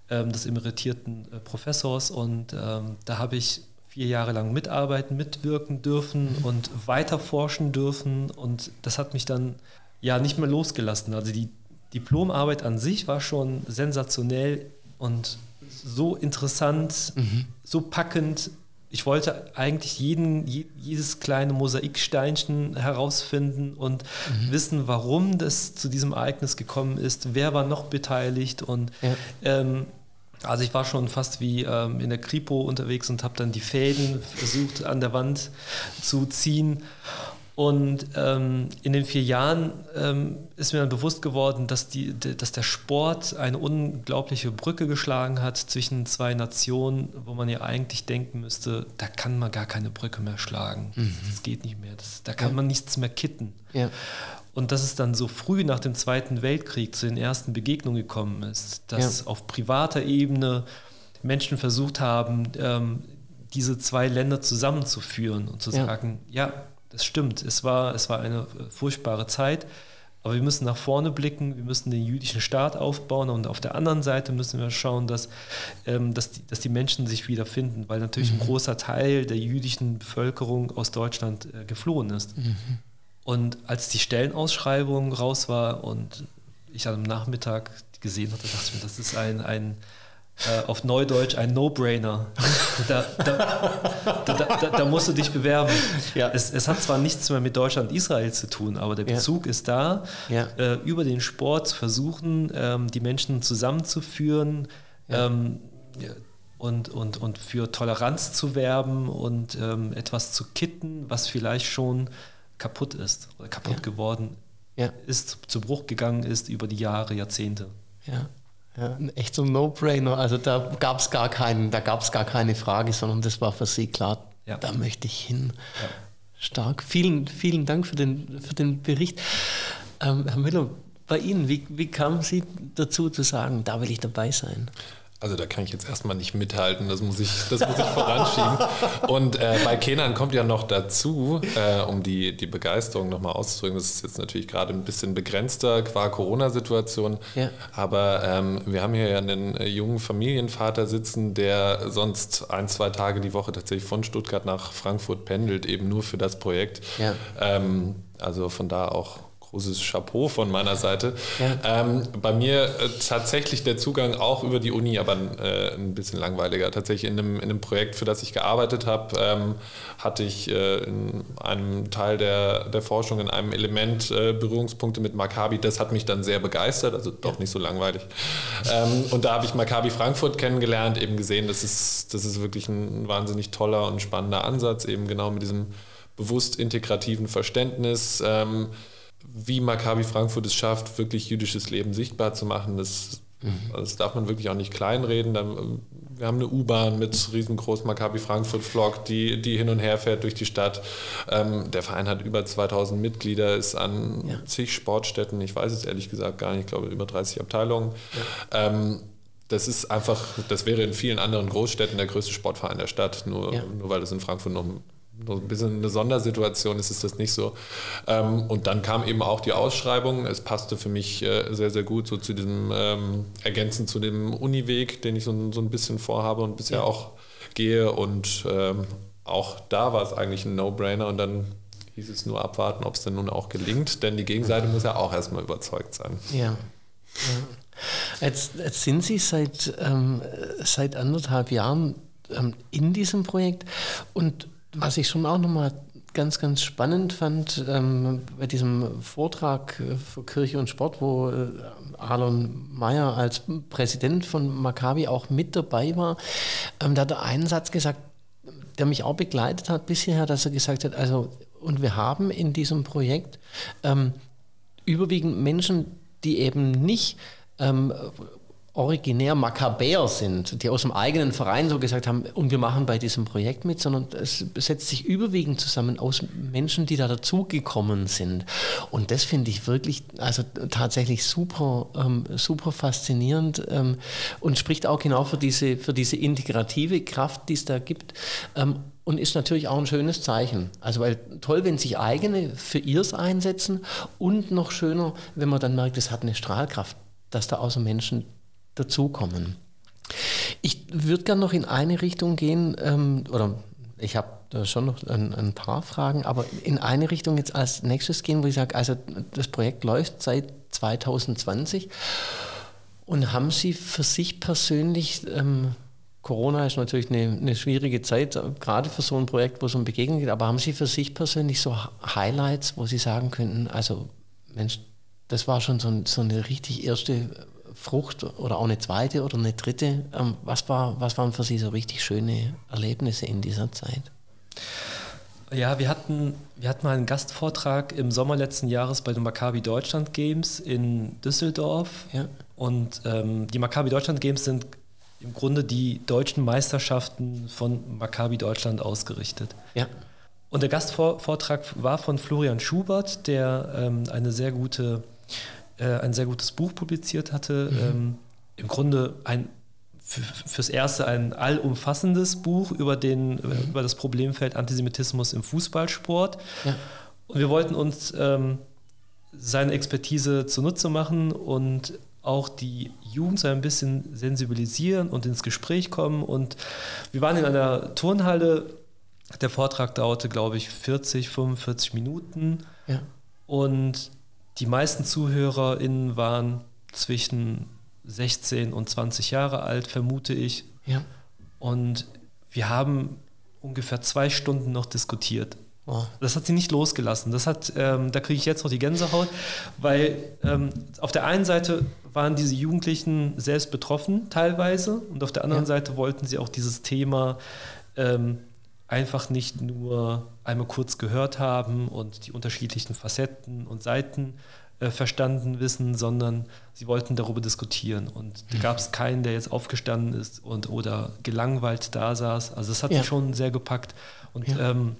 ähm, des emeritierten äh, Professors. Und ähm, da habe ich vier Jahre lang mitarbeiten, mitwirken dürfen mhm. und weiter forschen dürfen. Und das hat mich dann ja nicht mehr losgelassen. Also die Diplomarbeit an sich war schon sensationell und so interessant, mhm. so packend, ich wollte eigentlich jeden, jedes kleine Mosaiksteinchen herausfinden und mhm. wissen, warum das zu diesem Ereignis gekommen ist, wer war noch beteiligt und ja. ähm, also ich war schon fast wie ähm, in der Kripo unterwegs und habe dann die Fäden versucht an der Wand zu ziehen und ähm, in den vier Jahren ähm, ist mir dann bewusst geworden, dass, die, dass der Sport eine unglaubliche Brücke geschlagen hat zwischen zwei Nationen, wo man ja eigentlich denken müsste, da kann man gar keine Brücke mehr schlagen. Mhm. Das geht nicht mehr. Das, da kann ja. man nichts mehr kitten. Ja. Und dass es dann so früh nach dem Zweiten Weltkrieg zu den ersten Begegnungen gekommen ist, dass ja. auf privater Ebene Menschen versucht haben, ähm, diese zwei Länder zusammenzuführen und zu sagen, ja, das stimmt, es war, es war eine äh, furchtbare Zeit, aber wir müssen nach vorne blicken, wir müssen den jüdischen Staat aufbauen. Und auf der anderen Seite müssen wir schauen, dass, ähm, dass, die, dass die Menschen sich wiederfinden, weil natürlich ein großer Teil der jüdischen Bevölkerung aus Deutschland äh, geflohen ist. Und als die Stellenausschreibung raus war und ich am Nachmittag gesehen hatte, dachte ich mir, das ist ein, ein äh, auf Neudeutsch ein No-Brainer. Da, da, da, da, musst du dich bewerben. Ja. Es, es hat zwar nichts mehr mit Deutschland und Israel zu tun, aber der Ja. Bezug ist da, Ja. äh, über den Sport zu versuchen, ähm, die Menschen zusammenzuführen. Ähm, ja, und, und, und für Toleranz zu werben und ähm, etwas zu kitten, was vielleicht schon kaputt ist oder kaputt Ja. geworden Ja. ist, zu Bruch gegangen ist über die Jahre, Jahrzehnte. Ja, ja ein echter No-Brainer. Also da gab es gar keinen, da gab es gar keine Frage, sondern das war für Sie klar, Ja. da möchte ich hin. Stark. Vielen, vielen Dank für den, für den Bericht. Ähm, Herr Müller, bei Ihnen, wie, wie kamen Sie dazu zu sagen, da will ich dabei sein? Also da kann ich jetzt erstmal nicht mithalten, das muss ich, das muss ich voranschieben. Und äh, bei Kenan kommt ja noch dazu, äh, um die, die Begeisterung nochmal auszudrücken, das ist jetzt natürlich gerade ein bisschen begrenzter qua Corona-Situation, Ja. aber ähm, wir haben hier ja einen äh, jungen Familienvater sitzen, der sonst ein, zwei Tage die Woche tatsächlich von Stuttgart nach Frankfurt pendelt, eben nur für das Projekt. Ja. Ähm, also von da auch großes Chapeau von meiner Seite. Ja. Ähm, bei mir äh, tatsächlich der Zugang auch über die Uni, aber äh, ein bisschen langweiliger. Tatsächlich in einem, in einem Projekt, für das ich gearbeitet habe, ähm, hatte ich äh, in einem Teil der, der Forschung, in einem Element äh, Berührungspunkte mit Maccabi. Das hat mich dann sehr begeistert, also doch nicht so langweilig. Ähm, und da habe ich Maccabi Frankfurt kennengelernt, eben gesehen, das ist, das ist wirklich ein wahnsinnig toller und spannender Ansatz, eben genau mit diesem bewusst integrativen Verständnis. Ähm, wie Maccabi Frankfurt es schafft, wirklich jüdisches Leben sichtbar zu machen, das, das darf man wirklich auch nicht kleinreden. Dann, wir haben eine U-Bahn mit riesengroß Maccabi Frankfurt Vlog, die, die hin und her fährt durch die Stadt. Ähm, der Verein hat über 2000 Mitglieder, ist an Ja. zig Sportstätten, ich weiß es ehrlich gesagt gar nicht, ich glaube über 30 Abteilungen. Ähm, das ist einfach, das wäre in vielen anderen Großstädten der größte Sportverein der Stadt, nur, Ja. nur weil das in Frankfurt noch nur ein bisschen eine Sondersituation ist, ist das nicht so. Ähm, und dann kam eben auch die Ausschreibung. Es passte für mich äh, sehr, sehr gut so zu diesem ähm, ergänzend zu dem Uniweg, den ich so, so ein bisschen vorhabe und bisher Ja. auch gehe. Und ähm, auch da war es eigentlich ein No-Brainer und dann hieß es nur abwarten, ob es denn nun auch gelingt, denn die Gegenseite muss ja auch erstmal überzeugt sein. Ja. ja. Jetzt, jetzt sind Sie seit, ähm, seit anderthalb Jahren ähm, in diesem Projekt und was ich schon auch nochmal ganz, ganz spannend fand ähm, bei diesem Vortrag äh, für Kirche und Sport, wo äh, Alon Mayer als Präsident von Maccabi auch mit dabei war, ähm, da hat er einen Satz gesagt, der mich auch begleitet hat bisher, dass er gesagt hat, also und wir haben in diesem Projekt ähm, überwiegend Menschen, die eben nicht ähm, originär Makkabäer sind, die aus dem eigenen Verein so gesagt haben, und wir machen bei diesem Projekt mit, sondern es setzt sich überwiegend zusammen aus Menschen, die da dazugekommen sind. Und das finde ich wirklich, also tatsächlich super, ähm, super faszinierend ähm, und spricht auch genau für diese, für diese integrative Kraft, die es da gibt. Ähm, und ist natürlich auch ein schönes Zeichen. Also weil toll, wenn sich eigene für ihrs einsetzen und noch schöner, wenn man dann merkt, es hat eine Strahlkraft, dass da außer Menschen dazukommen. Ich würde gerne noch in eine Richtung gehen, ähm, oder ich habe da schon noch ein, ein, paar Fragen, aber in eine Richtung jetzt als nächstes gehen, wo ich sage, also das Projekt läuft seit 2020 und haben Sie für sich persönlich ähm, Corona ist natürlich eine, eine, schwierige Zeit, gerade für so ein Projekt, wo es um Begegnung geht. Aber haben Sie für sich persönlich so Highlights, wo Sie sagen könnten, also Mensch, das war schon so, so eine richtig erste Frucht oder auch eine zweite oder eine dritte. Ähm, was, war, was waren für Sie so richtig schöne Erlebnisse in dieser Zeit? Ja, wir hatten, wir hatten mal einen Gastvortrag im Sommer letzten Jahres bei den Maccabi Deutschland Games in Düsseldorf. Ja. Und ähm, die Maccabi Deutschland Games sind im Grunde die deutschen Meisterschaften von Maccabi Deutschland ausgerichtet. Ja. Und der Gastvortrag war von Florian Schubert, der ähm, eine sehr gute, äh, ein sehr gutes Buch publiziert hatte. Mhm. Ähm, Im Grunde ein fürs Erste ein allumfassendes Buch über, den, mhm. über das Problemfeld Antisemitismus im Fußballsport. Ja. Und wir wollten uns ähm, seine Expertise zunutze machen und auch die Jugend so ein bisschen sensibilisieren und ins Gespräch kommen. Und wir waren in einer Turnhalle. Der Vortrag dauerte, glaube ich, 40, 45 Minuten. Ja. Und die meisten ZuhörerInnen waren zwischen 16 und 20 Jahre alt, vermute ich. Ja. Und wir haben ungefähr zwei Stunden noch diskutiert. Oh. Das hat sie nicht losgelassen. Das hat, ähm, da kriege ich jetzt noch die Gänsehaut, weil ähm, auf der einen Seite waren diese Jugendlichen selbst betroffen teilweise und auf der anderen ja. Seite wollten sie auch dieses Thema ähm, einfach nicht nur einmal kurz gehört haben und die unterschiedlichen Facetten und Seiten äh, verstanden wissen, sondern sie wollten darüber diskutieren. Und da gab es keinen, der jetzt aufgestanden ist und oder gelangweilt da saß. Also das hat ja. mich schon sehr gepackt. Und ja. ähm,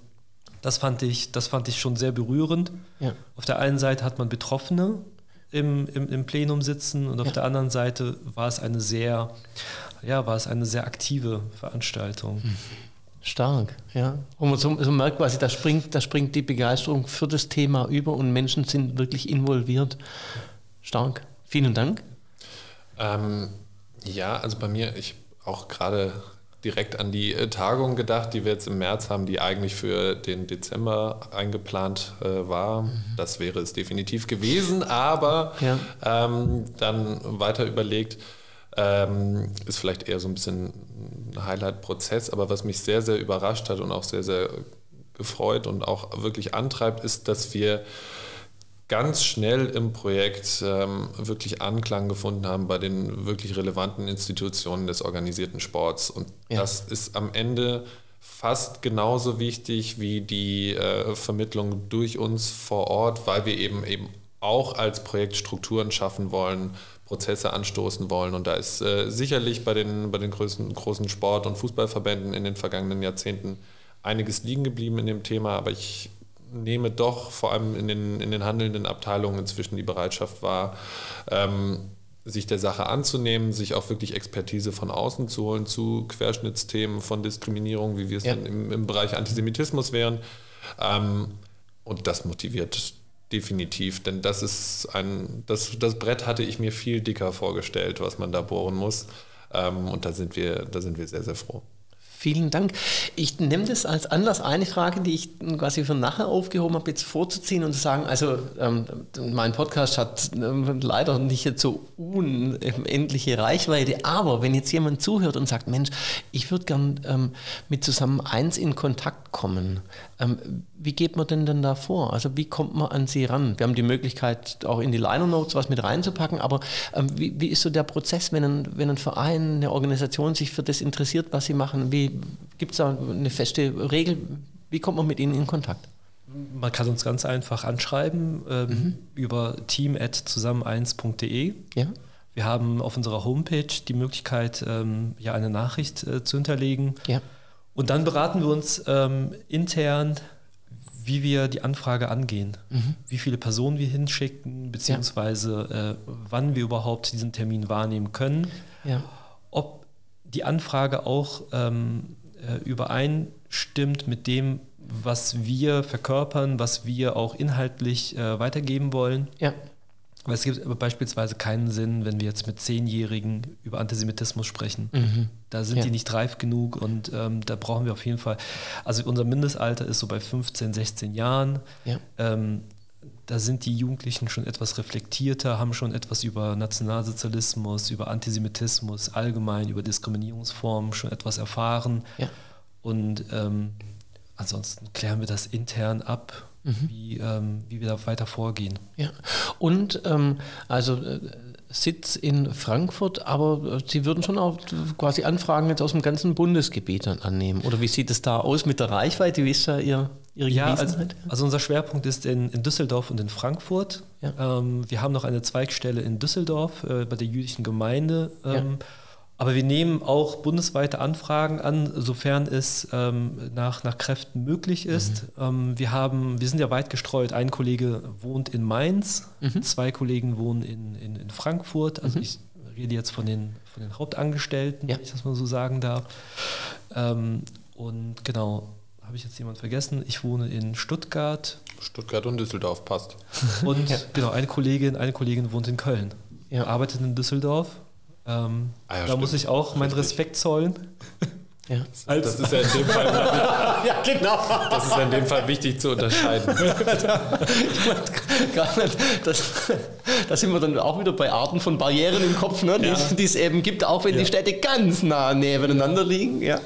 das fand ich, das fand ich schon sehr berührend. Ja. Auf der einen Seite hat man Betroffene im, im, im Plenum sitzen und auf der anderen Seite war es eine sehr, ja, war es eine sehr aktive Veranstaltung. Mhm. Stark, ja. Und man so, so merkt quasi, da springt, da springt die Begeisterung für das Thema über und Menschen sind wirklich involviert. Stark. Vielen Dank. Ähm, ja, also bei mir, ich auch gerade direkt an die äh, Tagung gedacht, die wir jetzt im März haben, die eigentlich für den Dezember eingeplant äh, war. Mhm. Das wäre es definitiv gewesen, aber ja. ähm, dann weiter überlegt, ähm, ist vielleicht eher so ein bisschen ein Highlight-Prozess, aber was mich sehr, sehr überrascht hat und auch sehr, sehr gefreut und auch wirklich antreibt, ist, dass wir ganz schnell im Projekt ähm, wirklich Anklang gefunden haben bei den wirklich relevanten Institutionen des organisierten Sports. Und ja. das ist am Ende fast genauso wichtig wie die äh, Vermittlung durch uns vor Ort, weil wir eben eben auch als Projekt Strukturen schaffen wollen, Prozesse anstoßen wollen. Und da ist äh, sicherlich bei den, bei den größten, großen Sport- und Fußballverbänden in den vergangenen Jahrzehnten einiges liegen geblieben in dem Thema, aber ich nehme doch vor allem in den, in den handelnden Abteilungen inzwischen die Bereitschaft wahr, ähm, sich der Sache anzunehmen, sich auch wirklich Expertise von außen zu holen zu Querschnittsthemen von Diskriminierung, wie wir es ja. dann im, im, Bereich Antisemitismus wären. Ähm, und das motiviert definitiv, denn das ist ein, das, das Brett hatte ich mir viel dicker vorgestellt, was man da bohren muss. Ähm, und da sind wir, da sind wir sehr, sehr froh. Vielen Dank. Ich nehme das als Anlass, eine Frage, die ich quasi für nachher aufgehoben habe, jetzt vorzuziehen und zu sagen, also ähm, mein Podcast hat ähm, leider nicht jetzt so unendliche Reichweite, aber wenn jetzt jemand zuhört und sagt, Mensch, ich würde gern ähm, mit zusammen eins in Kontakt kommen, ähm, wie geht man denn dann da vor? Also wie kommt man an Sie ran? Wir haben die Möglichkeit, auch in die Liner Notes was mit reinzupacken, aber ähm, wie, wie, ist so der Prozess, wenn ein, wenn ein Verein, eine Organisation sich für das interessiert, was Sie machen? Gibt es da eine feste Regel? Wie kommt man mit Ihnen in Kontakt? Man kann uns ganz einfach anschreiben ähm, mhm. über team.zusammen1.de. Ja. Wir haben auf unserer Homepage die Möglichkeit, ähm, ja, eine Nachricht äh, zu hinterlegen. Ja. Und dann beraten wir uns ähm, intern, wie wir die Anfrage angehen, mhm. wie viele Personen wir hinschicken, beziehungsweise ja. äh, wann wir überhaupt diesen Termin wahrnehmen können, ja. ob die Anfrage auch ähm, äh, übereinstimmt mit dem, was wir verkörpern, was wir auch inhaltlich äh, weitergeben wollen. Ja. Weil es gibt aber beispielsweise keinen Sinn, wenn wir jetzt mit Zehnjährigen über Antisemitismus sprechen. Mhm. Da sind ja. die nicht reif genug und ähm, da brauchen wir auf jeden Fall, also unser Mindestalter ist so bei 15, 16 Jahren. Ja. Ähm, da sind die Jugendlichen schon etwas reflektierter, haben schon etwas über Nationalsozialismus, über Antisemitismus allgemein, über Diskriminierungsformen schon etwas erfahren. Ja. Und ähm, ansonsten klären wir das intern ab mhm. wie, ähm, wie wir da weiter vorgehen. Ja. Und ähm, also äh, Sitz in Frankfurt, aber äh, Sie würden schon auch quasi Anfragen jetzt aus dem ganzen Bundesgebiet dann annehmen. Oder wie sieht es da aus mit der Reichweite? Wie ist da Ihr, Ihre ja, also, also, unser Schwerpunkt ist in, in Düsseldorf und in Frankfurt. Ja. Ähm, wir haben noch eine Zweigstelle in Düsseldorf äh, bei der jüdischen Gemeinde. Ähm, ja aber wir nehmen auch bundesweite Anfragen an, sofern es ähm, nach, nach Kräften möglich ist. Mhm. Ähm, wir, haben, wir sind ja weit gestreut. Ein Kollege wohnt in Mainz, mhm. zwei Kollegen wohnen in, in, in Frankfurt. Also mhm. ich rede jetzt von den, von den Hauptangestellten, ja. wenn ich das mal so sagen darf. Ähm, und genau, habe ich jetzt jemand vergessen? Ich wohne in Stuttgart. Stuttgart und Düsseldorf passt. Und ja. genau, eine Kollegin, eine Kollegin wohnt in Köln. Ja. Arbeitet in Düsseldorf. Ähm, ah ja, da stimmt. muss ich auch meinen Respekt zollen. Ja. das ist ja in dem Fall ja, genau. Das ist ja in dem Fall wichtig zu unterscheiden. ich meine, das, da sind wir dann auch wieder bei Arten von Barrieren im Kopf, ne, ja. die, es eben gibt, auch wenn ja. die Städte ganz nah nebeneinander liegen. Ja.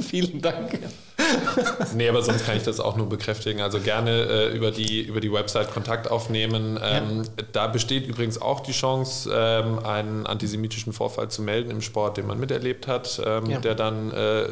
Vielen Dank. nee, aber sonst kann ich das auch nur bekräftigen. Also gerne äh, über, die, über die Website Kontakt aufnehmen. Ähm, ja. Da besteht übrigens auch die Chance, ähm, einen antisemitischen Vorfall zu melden im Sport, den man miterlebt hat, ähm, ja. der dann äh,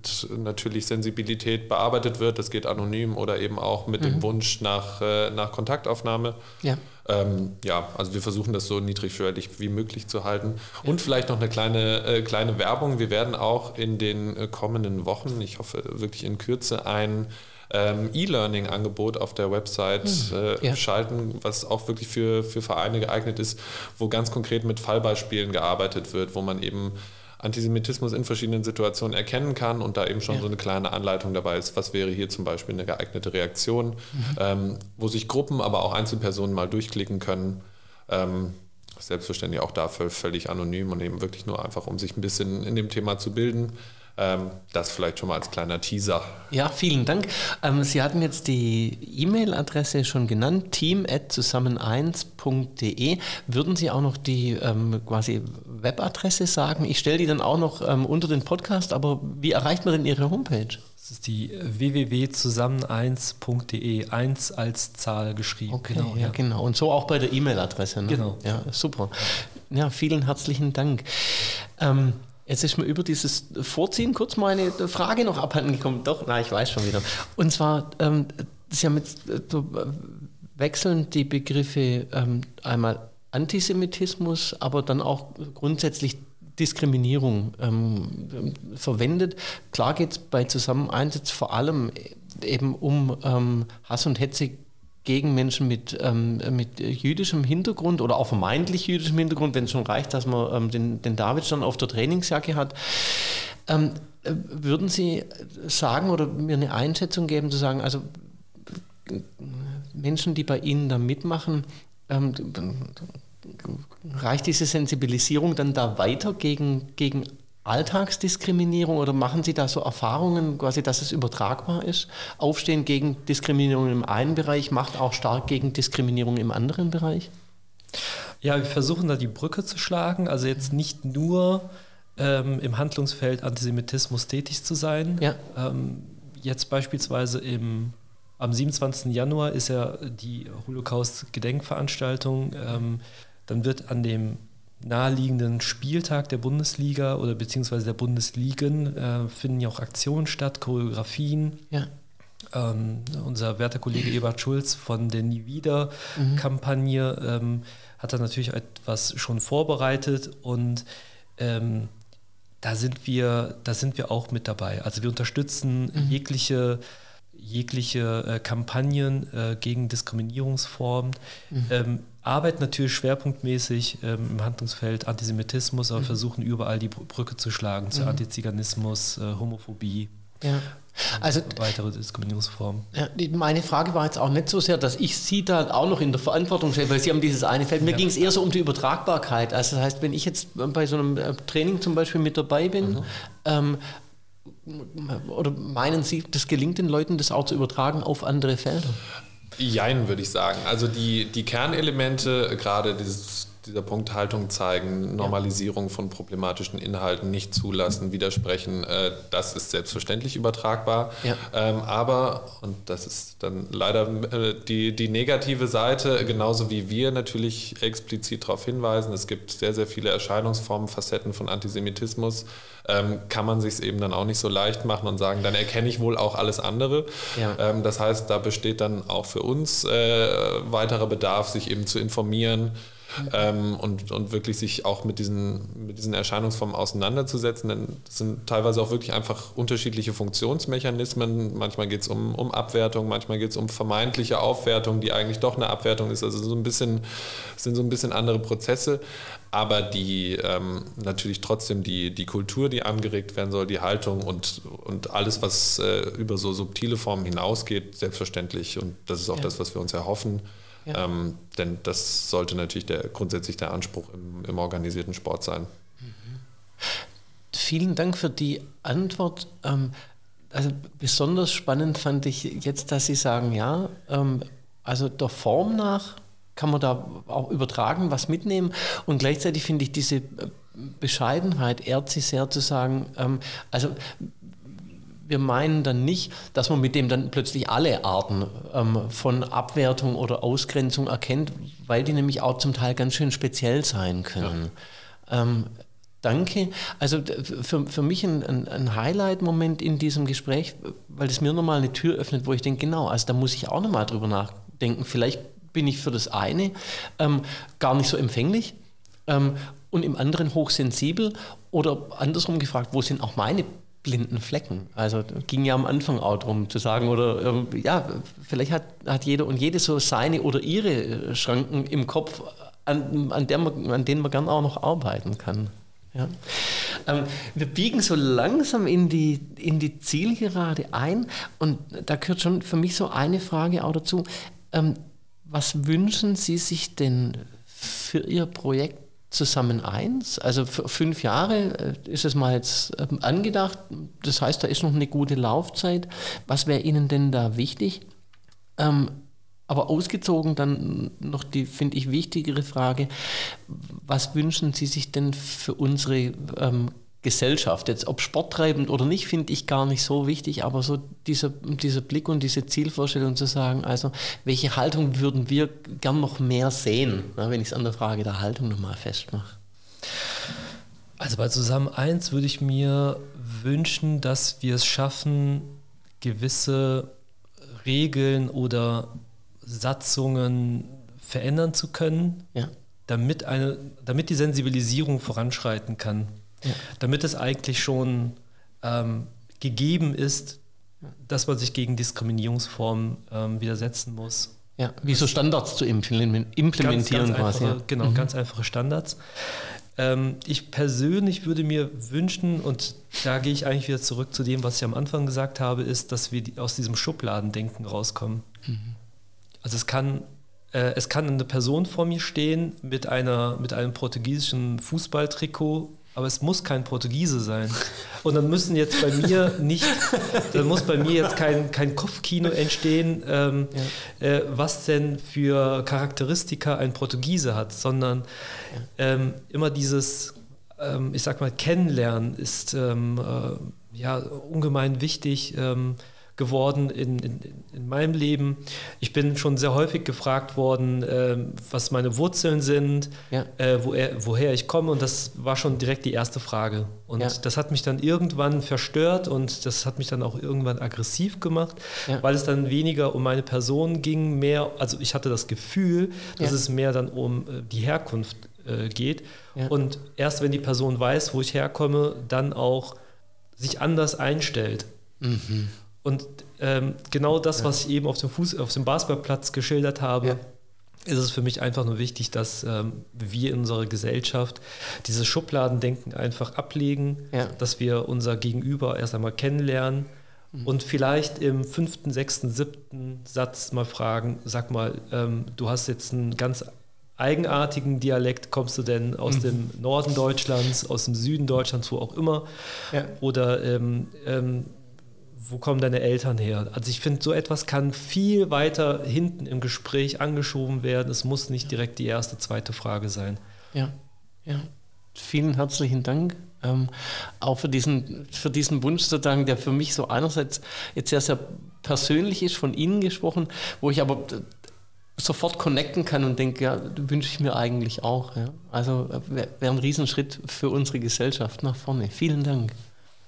mit natürlich Sensibilität bearbeitet wird. Das geht anonym oder eben auch mit mhm. dem Wunsch nach, äh, nach Kontaktaufnahme. Ja. Ähm, ja, also wir versuchen das so niedrigschwellig wie möglich zu halten. Und vielleicht noch eine kleine, äh, kleine Werbung. Wir werden auch in den äh, kommenden Wochen, ich hoffe wirklich in Kürze, ein ähm, E-Learning-Angebot auf der Website hm, äh, ja. schalten, was auch wirklich für, für Vereine geeignet ist, wo ganz konkret mit Fallbeispielen gearbeitet wird, wo man eben Antisemitismus in verschiedenen Situationen erkennen kann und da eben schon ja. so eine kleine Anleitung dabei ist, was wäre hier zum Beispiel eine geeignete Reaktion, mhm. ähm, wo sich Gruppen, aber auch Einzelpersonen mal durchklicken können. Ähm, selbstverständlich auch dafür völlig anonym und eben wirklich nur einfach, um sich ein bisschen in dem Thema zu bilden. Ähm, das vielleicht schon mal als kleiner Teaser. Ja, vielen Dank. Ähm, Sie hatten jetzt die E-Mail-Adresse schon genannt, team.zusammen1.de. Würden Sie auch noch die ähm, quasi Webadresse sagen? Ich stelle die dann auch noch unter den Podcast, aber wie erreicht man denn Ihre Homepage? Das ist die www.zusammen1.de, 1 als Zahl geschrieben. Okay, genau, ja, ja, genau. Und so auch bei der E-Mail-Adresse. Ne? Genau. Ja, super. Ja, vielen herzlichen Dank. Ähm, Jetzt ist mir über dieses Vorziehen kurz mal eine Frage noch abhanden gekommen. Doch, na, ich weiß schon wieder. Und zwar, ähm, Sie haben jetzt so wechseln die Begriffe ähm, einmal Antisemitismus, aber dann auch grundsätzlich Diskriminierung ähm, verwendet. Klar geht es bei Zusammeneinsatz vor allem eben um ähm, Hass und Hetze gegen Menschen mit, ähm, mit jüdischem Hintergrund oder auch vermeintlich jüdischem Hintergrund, wenn es schon reicht, dass man ähm, den, den David dann auf der Trainingsjacke hat. Ähm, äh, würden Sie sagen oder mir eine Einschätzung geben, zu sagen, also Menschen, die bei Ihnen da mitmachen, ähm, reicht diese Sensibilisierung dann da weiter gegen, gegen Alltagsdiskriminierung oder machen Sie da so Erfahrungen, quasi, dass es übertragbar ist? Aufstehen gegen Diskriminierung im einen Bereich macht auch stark gegen Diskriminierung im anderen Bereich? Ja, wir versuchen da die Brücke zu schlagen, also jetzt nicht nur ähm, im Handlungsfeld Antisemitismus tätig zu sein. Ja. Ähm, jetzt beispielsweise im, am 27. Januar ist ja die Holocaust-Gedenkveranstaltung. Ähm, dann wird an dem naheliegenden Spieltag der Bundesliga oder beziehungsweise der Bundesligen äh, finden ja auch Aktionen statt, Choreografien. Ja. Ähm, unser werter Kollege Ebert Schulz von der Nie wieder-Kampagne mhm. ähm, hat da natürlich etwas schon vorbereitet und ähm, da sind wir, da sind wir auch mit dabei. Also wir unterstützen mhm. jegliche jegliche äh, Kampagnen äh, gegen Diskriminierungsformen. Mhm. Ähm, arbeiten natürlich schwerpunktmäßig ähm, im Handlungsfeld Antisemitismus, aber mhm. versuchen überall die Brücke zu schlagen zu mhm. Antiziganismus, äh, Homophobie. Ja. Also weitere Diskriminierungsformen. Ja, meine Frage war jetzt auch nicht so sehr, dass ich Sie da auch noch in der Verantwortung stelle, weil Sie haben dieses eine Feld. Mir ja. ging es eher so um die Übertragbarkeit. Also das heißt, wenn ich jetzt bei so einem äh, Training zum Beispiel mit dabei bin, mhm. ähm, oder meinen Sie, das gelingt den Leuten, das auch zu übertragen auf andere Felder? Jein, würde ich sagen. Also die, die Kernelemente, gerade dieses, dieser Punkt Haltung zeigen, Normalisierung von problematischen Inhalten nicht zulassen, widersprechen, äh, das ist selbstverständlich übertragbar. Ja. Ähm, aber, und das ist dann leider äh, die, die negative Seite, genauso wie wir natürlich explizit darauf hinweisen, es gibt sehr, sehr viele Erscheinungsformen, Facetten von Antisemitismus, ähm, kann man sich es eben dann auch nicht so leicht machen und sagen, dann erkenne ich wohl auch alles andere. Ja. Ähm, das heißt, da besteht dann auch für uns äh, weiterer Bedarf, sich eben zu informieren, ähm, und, und wirklich sich auch mit diesen, mit diesen Erscheinungsformen auseinanderzusetzen. Denn das sind teilweise auch wirklich einfach unterschiedliche Funktionsmechanismen. Manchmal geht es um, um Abwertung, manchmal geht es um vermeintliche Aufwertung, die eigentlich doch eine Abwertung ist. Also so ein bisschen, sind so ein bisschen andere Prozesse aber die ähm, natürlich trotzdem die, die Kultur, die angeregt werden soll, die Haltung und, und alles, was äh, über so subtile Formen hinausgeht, selbstverständlich. Und das ist auch ja. das, was wir uns erhoffen. Ja. Ähm, denn das sollte natürlich der, grundsätzlich der Anspruch im, im organisierten Sport sein. Mhm. Vielen Dank für die Antwort. Ähm, also besonders spannend fand ich jetzt, dass Sie sagen, ja, ähm, also der Form nach kann man da auch übertragen, was mitnehmen. Und gleichzeitig finde ich diese Bescheidenheit ehrt sich sehr zu sagen, ähm, also wir meinen dann nicht, dass man mit dem dann plötzlich alle Arten ähm, von Abwertung oder Ausgrenzung erkennt, weil die nämlich auch zum Teil ganz schön speziell sein können. Ja. Ähm, danke. Also für, für mich ein, ein, ein Highlight-Moment in diesem Gespräch, weil es mir nochmal eine Tür öffnet, wo ich denke, genau, also da muss ich auch nochmal drüber nachdenken. Vielleicht bin ich für das eine ähm, gar nicht so empfänglich ähm, und im anderen hochsensibel oder andersrum gefragt, wo sind auch meine blinden Flecken? Also ging ja am Anfang auch darum zu sagen, oder ähm, ja, vielleicht hat, hat jeder und jede so seine oder ihre äh, Schranken im Kopf, an, an, der man, an denen man gern auch noch arbeiten kann. Ja. Ähm, wir biegen so langsam in die, in die Zielgerade ein und da gehört schon für mich so eine Frage auch dazu. Ähm, was wünschen Sie sich denn für Ihr Projekt zusammen eins? Also für fünf Jahre äh, ist es mal jetzt ähm, angedacht. Das heißt, da ist noch eine gute Laufzeit. Was wäre Ihnen denn da wichtig? Ähm, aber ausgezogen dann noch die, finde ich, wichtigere Frage, was wünschen Sie sich denn für unsere ähm, Gesellschaft. Jetzt ob sporttreibend oder nicht, finde ich gar nicht so wichtig, aber so dieser, dieser Blick und diese Zielvorstellung zu sagen, also welche Haltung würden wir gern noch mehr sehen, na, wenn ich es an der Frage der Haltung nochmal festmache. Also bei Zusammen 1 würde ich mir wünschen, dass wir es schaffen, gewisse Regeln oder Satzungen verändern zu können, ja. damit, eine, damit die Sensibilisierung voranschreiten kann ja. damit es eigentlich schon ähm, gegeben ist, dass man sich gegen Diskriminierungsformen ähm, widersetzen muss. Ja, wie so Standards zu implementieren ganz, ganz quasi. Einfache, genau, mhm. ganz einfache Standards. Ähm, ich persönlich würde mir wünschen, und da gehe ich eigentlich wieder zurück zu dem, was ich am Anfang gesagt habe, ist, dass wir aus diesem Schubladendenken rauskommen. Mhm. Also es kann äh, es kann eine Person vor mir stehen mit, einer, mit einem portugiesischen Fußballtrikot aber es muss kein Portugiese sein. Und dann müssen jetzt bei mir nicht, dann muss bei mir jetzt kein, kein Kopfkino entstehen, ähm, ja. äh, was denn für Charakteristika ein Portugiese hat, sondern ähm, immer dieses, ähm, ich sag mal, Kennenlernen ist ähm, äh, ja ungemein wichtig. Geworden in, in, in, meinem Leben. Ich bin schon sehr häufig gefragt worden, äh, was meine Wurzeln sind, ja. äh, woher, woher, ich komme und das war schon direkt die erste Frage. Und ja. das hat mich dann irgendwann verstört und das hat mich dann auch irgendwann aggressiv gemacht, ja. weil es dann weniger um meine Person ging, mehr, also ich hatte das Gefühl, dass es mehr dann um äh, die Herkunft äh, geht. Und erst wenn die Person weiß, wo ich herkomme, dann auch sich anders einstellt. Mhm. Und ähm, genau das, ja. was ich eben auf dem, Fuß, auf dem Basketballplatz geschildert habe, ja. ist es für mich einfach nur wichtig, dass ähm, wir in unserer Gesellschaft dieses Schubladendenken einfach ablegen, ja. dass wir unser Gegenüber erst einmal kennenlernen mhm. und vielleicht im fünften, sechsten, siebten Satz mal fragen, sag mal, ähm, du hast jetzt einen ganz eigenartigen Dialekt kommst du denn aus mhm. dem Norden Deutschlands, aus dem Süden Deutschlands, wo auch immer? Ja. Oder ähm, ähm, wo kommen deine Eltern her? Also ich finde, so etwas kann viel weiter hinten im Gespräch angeschoben werden. Es muss nicht direkt die erste, zweite Frage sein. Ja, ja. Vielen herzlichen Dank. Ähm, auch für diesen, für diesen Wunsch sozusagen, der für mich so einerseits jetzt sehr, sehr persönlich ist, von Ihnen gesprochen, wo ich aber sofort connecten kann und denke, ja, wünsche ich mir eigentlich auch. Ja. Also äh, wäre wär ein Riesenschritt für unsere Gesellschaft nach vorne. Vielen Dank.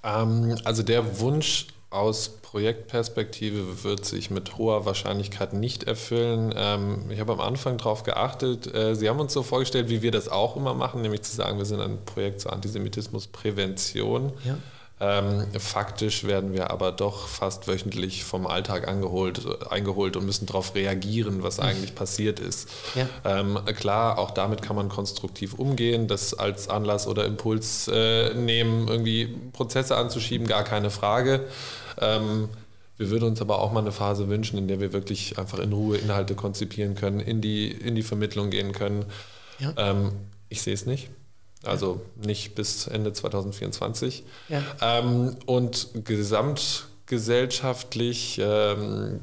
Ähm, also der Wunsch aus Projektperspektive wird sich mit hoher Wahrscheinlichkeit nicht erfüllen. Ähm, ich habe am Anfang darauf geachtet, äh, Sie haben uns so vorgestellt, wie wir das auch immer machen, nämlich zu sagen, wir sind ein Projekt zur Antisemitismusprävention. Ja. Ähm, faktisch werden wir aber doch fast wöchentlich vom Alltag angeholt, eingeholt und müssen darauf reagieren, was eigentlich passiert ist. Ja. Ähm, klar, auch damit kann man konstruktiv umgehen, das als Anlass oder Impuls äh, nehmen, irgendwie Prozesse anzuschieben, gar keine Frage. Ähm, wir würden uns aber auch mal eine Phase wünschen, in der wir wirklich einfach in Ruhe Inhalte konzipieren können, in die, in die Vermittlung gehen können. Ja. Ähm, ich sehe es nicht. Also nicht bis Ende 2024. Ja. Ähm, und gesamtgesellschaftlich ähm,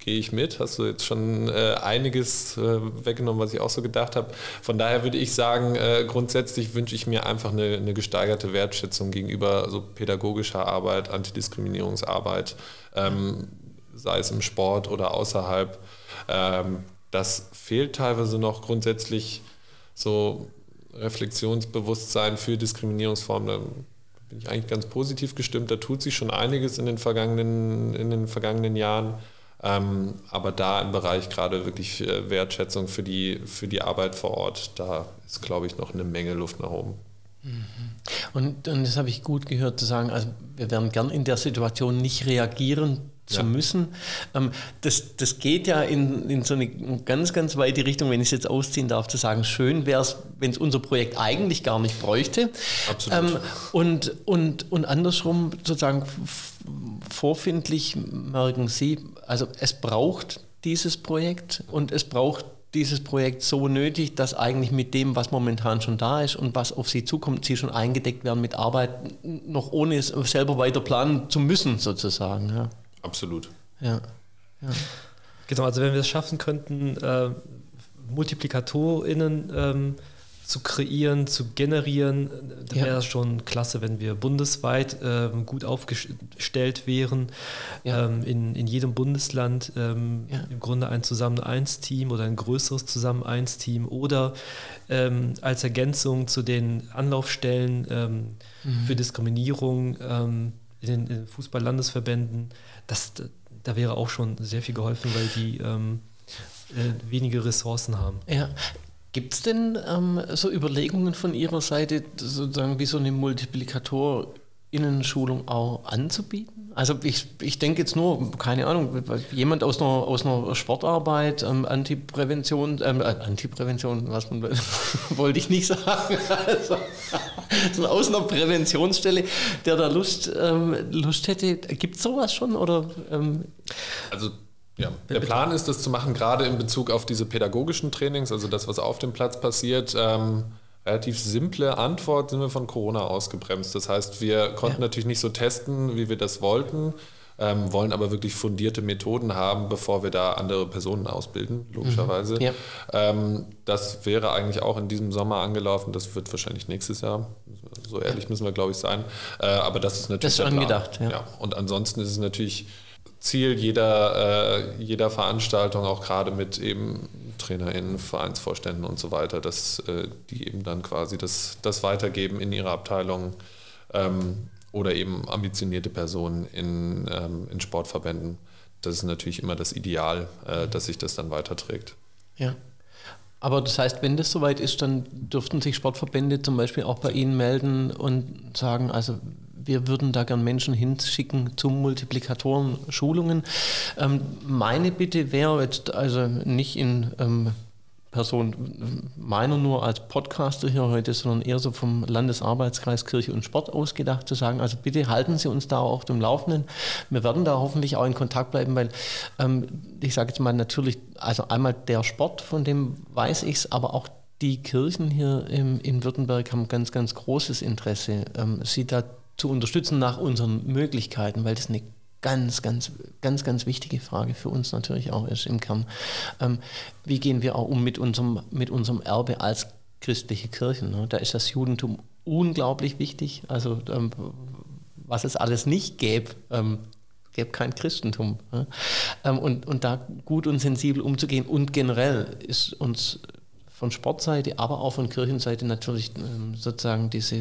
gehe ich mit. Hast du jetzt schon äh, einiges äh, weggenommen, was ich auch so gedacht habe. Von daher würde ich sagen, äh, grundsätzlich wünsche ich mir einfach eine, eine, gesteigerte Wertschätzung gegenüber so pädagogischer Arbeit, Antidiskriminierungsarbeit, ähm, sei es im Sport oder außerhalb. Ähm, das fehlt teilweise noch grundsätzlich so Reflexionsbewusstsein für Diskriminierungsformen, da bin ich eigentlich ganz positiv gestimmt. Da tut sich schon einiges in den vergangenen, in den vergangenen Jahren. Ähm, aber da im Bereich gerade wirklich äh, Wertschätzung für die, für die Arbeit vor Ort, da ist, glaube ich, noch eine Menge Luft nach oben. Mhm. Und, und das habe ich gut gehört zu sagen, also wir werden gern in der Situation nicht reagieren zu ja. müssen. Ähm, das, das geht ja in, in so eine ganz, ganz weite Richtung, wenn ich es jetzt ausziehen darf, zu sagen, schön wäre es, wenn es unser Projekt eigentlich gar nicht bräuchte. Absolut. Ähm, und, und, und andersrum sozusagen vorfindlich merken Sie, also es braucht dieses Projekt und es braucht dieses Projekt so nötig, dass eigentlich mit dem, was momentan schon da ist und was auf Sie zukommt, Sie schon eingedeckt werden mit Arbeit, noch ohne es selber weiter planen zu müssen, sozusagen. Ja. Absolut. Ja. ja. Genau, also wenn wir es schaffen könnten, äh, MultiplikatorInnen ähm, zu kreieren, zu generieren, dann ja. wäre es schon klasse, wenn wir bundesweit ähm, gut aufgestellt wären. Ja. Ähm, in, in jedem Bundesland ähm, ja. im Grunde ein Zusammen-Eins-Team oder ein größeres Zusammen-Eins-Team oder ähm, als Ergänzung zu den Anlaufstellen ähm, mhm. für Diskriminierung ähm, in den, den Fußball-Landesverbänden das, da wäre auch schon sehr viel geholfen, weil die äh, wenige Ressourcen haben. Ja. Gibt es denn ähm, so Überlegungen von Ihrer Seite, sozusagen wie so eine Multiplikator Innenschulung auch anzubieten? Also ich, ich denke jetzt nur, keine Ahnung, jemand aus einer, aus einer Sportarbeit, ähm, Antiprävention, ähm, äh, Antiprävention, was man wollte ich nicht sagen, also, aus einer Präventionsstelle, der da Lust, ähm, Lust hätte. Gibt es sowas schon? Oder, ähm? also ja, der Plan ist, das zu machen, gerade in Bezug auf diese pädagogischen Trainings, also das, was auf dem Platz passiert. Ähm, relativ simple Antwort sind wir von Corona ausgebremst. Das heißt, wir konnten ja. natürlich nicht so testen, wie wir das wollten, ähm, wollen aber wirklich fundierte Methoden haben, bevor wir da andere Personen ausbilden, logischerweise. Mhm. Ja. Ähm, das wäre eigentlich auch in diesem Sommer angelaufen. Das wird wahrscheinlich nächstes Jahr. So ehrlich müssen wir, glaube ich, sein. Äh, aber das ist natürlich das ist angedacht. Ja. ja. Und ansonsten ist es natürlich Ziel jeder, äh, jeder Veranstaltung, auch gerade mit eben TrainerInnen, Vereinsvorständen und so weiter, dass äh, die eben dann quasi das, das weitergeben in ihre Abteilung ähm, oder eben ambitionierte Personen in, ähm, in Sportverbänden. Das ist natürlich immer das Ideal, äh, dass sich das dann weiterträgt. Ja. Aber das heißt, wenn das soweit ist, dann dürften sich Sportverbände zum Beispiel auch bei Ihnen melden und sagen, also wir würden da gern Menschen hinschicken zu Multiplikatoren-Schulungen. Ähm, meine Bitte wäre jetzt also nicht in ähm, Person meiner nur als Podcaster hier heute, sondern eher so vom Landesarbeitskreis Kirche und Sport ausgedacht zu sagen, also bitte halten Sie uns da auch dem Laufenden. Wir werden da hoffentlich auch in Kontakt bleiben, weil ähm, ich sage jetzt mal natürlich, also einmal der Sport, von dem weiß ich es, aber auch die Kirchen hier im, in Württemberg haben ganz, ganz großes Interesse, ähm, sie da zu unterstützen nach unseren Möglichkeiten, weil das eine ganz, ganz, ganz, ganz wichtige Frage für uns natürlich auch ist im Kern. Ähm, wie gehen wir auch um mit unserem, mit unserem Erbe als christliche Kirchen? Ne? Da ist das Judentum unglaublich wichtig. Also ähm, was es alles nicht gäbe, ähm, gäbe kein Christentum. Ne? Ähm, und, und da gut und sensibel umzugehen und generell ist uns von Sportseite, aber auch von Kirchenseite natürlich ähm, sozusagen diese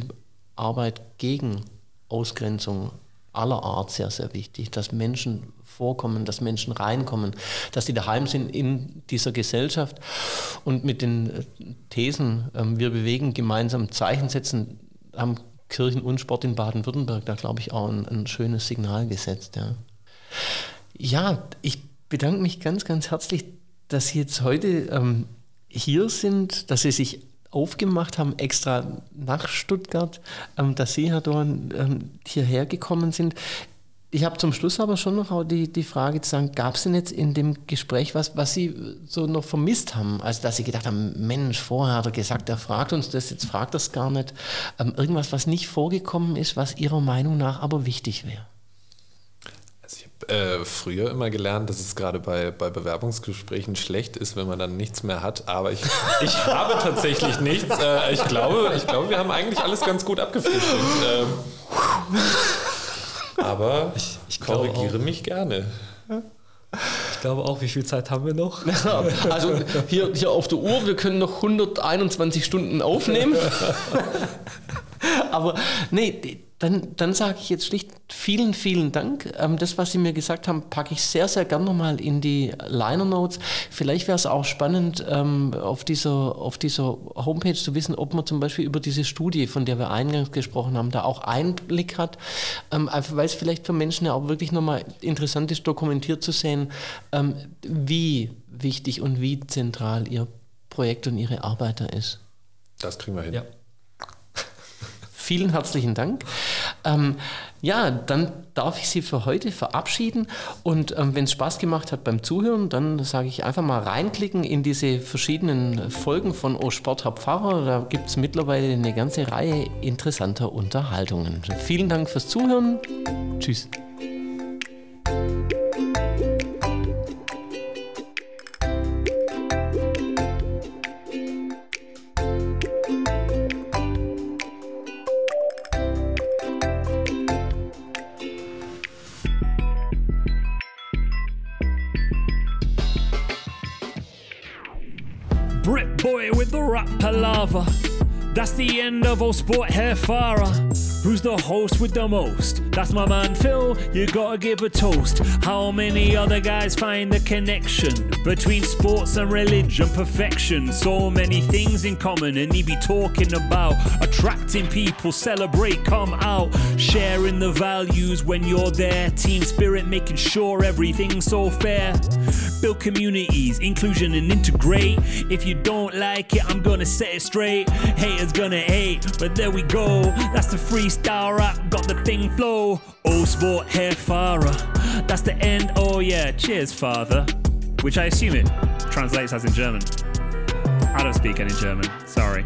Arbeit gegen Ausgrenzung aller Art sehr, sehr wichtig, dass Menschen vorkommen, dass Menschen reinkommen, dass sie daheim sind in dieser Gesellschaft und mit den äh, Thesen, ähm, wir bewegen gemeinsam Zeichen setzen, haben Kirchen und Sport in Baden-Württemberg da, glaube ich, auch ein, ein, schönes Signal gesetzt. Ja. ja, ich bedanke mich ganz, ganz herzlich, dass Sie jetzt heute ähm, hier sind, dass Sie sich aufgemacht haben, extra nach Stuttgart, ähm, dass Sie, Herr Dorn, ähm, hierher gekommen sind. Ich habe zum Schluss aber schon noch die, die Frage zu sagen, gab es denn jetzt in dem Gespräch was, was Sie so noch vermisst haben? Also dass Sie gedacht haben, Mensch, vorher hat er gesagt, er fragt uns das, jetzt fragt er es gar nicht. Ähm, irgendwas, was nicht vorgekommen ist, was Ihrer Meinung nach aber wichtig wäre? Ich habe äh, früher immer gelernt, dass es gerade bei, bei Bewerbungsgesprächen schlecht ist, wenn man dann nichts mehr hat. Aber ich, ich habe tatsächlich nichts. Äh, ich, glaube, ich glaube, wir haben eigentlich alles ganz gut abgefrühstückt. Ähm, aber ich, ich korrigiere auch. mich gerne. Ich glaube auch, wie viel Zeit haben wir noch? also hier, hier auf der Uhr, wir können noch 121 Stunden aufnehmen. Aber nee, dann, dann sage ich jetzt schlicht vielen, vielen Dank. Ähm, das, was Sie mir gesagt haben, packe ich sehr, sehr gern nochmal in die Liner Notes. Vielleicht wäre es auch spannend, ähm, auf, dieser, auf dieser Homepage zu wissen, ob man zum Beispiel über diese Studie, von der wir eingangs gesprochen haben, da auch Einblick hat. Ähm, einfach weil es vielleicht für Menschen ja auch wirklich nochmal interessant ist, dokumentiert zu sehen, ähm, wie wichtig und wie zentral Ihr Projekt und Ihre Arbeit da ist. Das kriegen wir hin. Ja. Vielen herzlichen Dank. Ähm, ja, dann darf ich Sie für heute verabschieden. Und ähm, wenn es Spaß gemacht hat beim Zuhören, dann sage ich einfach mal reinklicken in diese verschiedenen Folgen von O Sport Herr Pfarrer. Da gibt es mittlerweile eine ganze Reihe interessanter Unterhaltungen. Vielen Dank fürs Zuhören. Tschüss. Palaver. That's the end of all sport hair Farah. Who's the host with the most? That's my man Phil, you gotta give a toast. How many other guys find the connection between sports and religion? Perfection. So many things in common, and he be talking about attracting people, celebrate, come out, sharing the values when you're there. Team spirit, making sure everything's so fair. Build communities, inclusion, and integrate. If you don't like it, I'm gonna set it straight. Haters gonna hate, but there we go. That's the freestyle rap, got the thing flow. Oh, sport hair Farah. That's the end. Oh, yeah. Cheers, father. Which I assume it translates as in German. I don't speak any German. Sorry.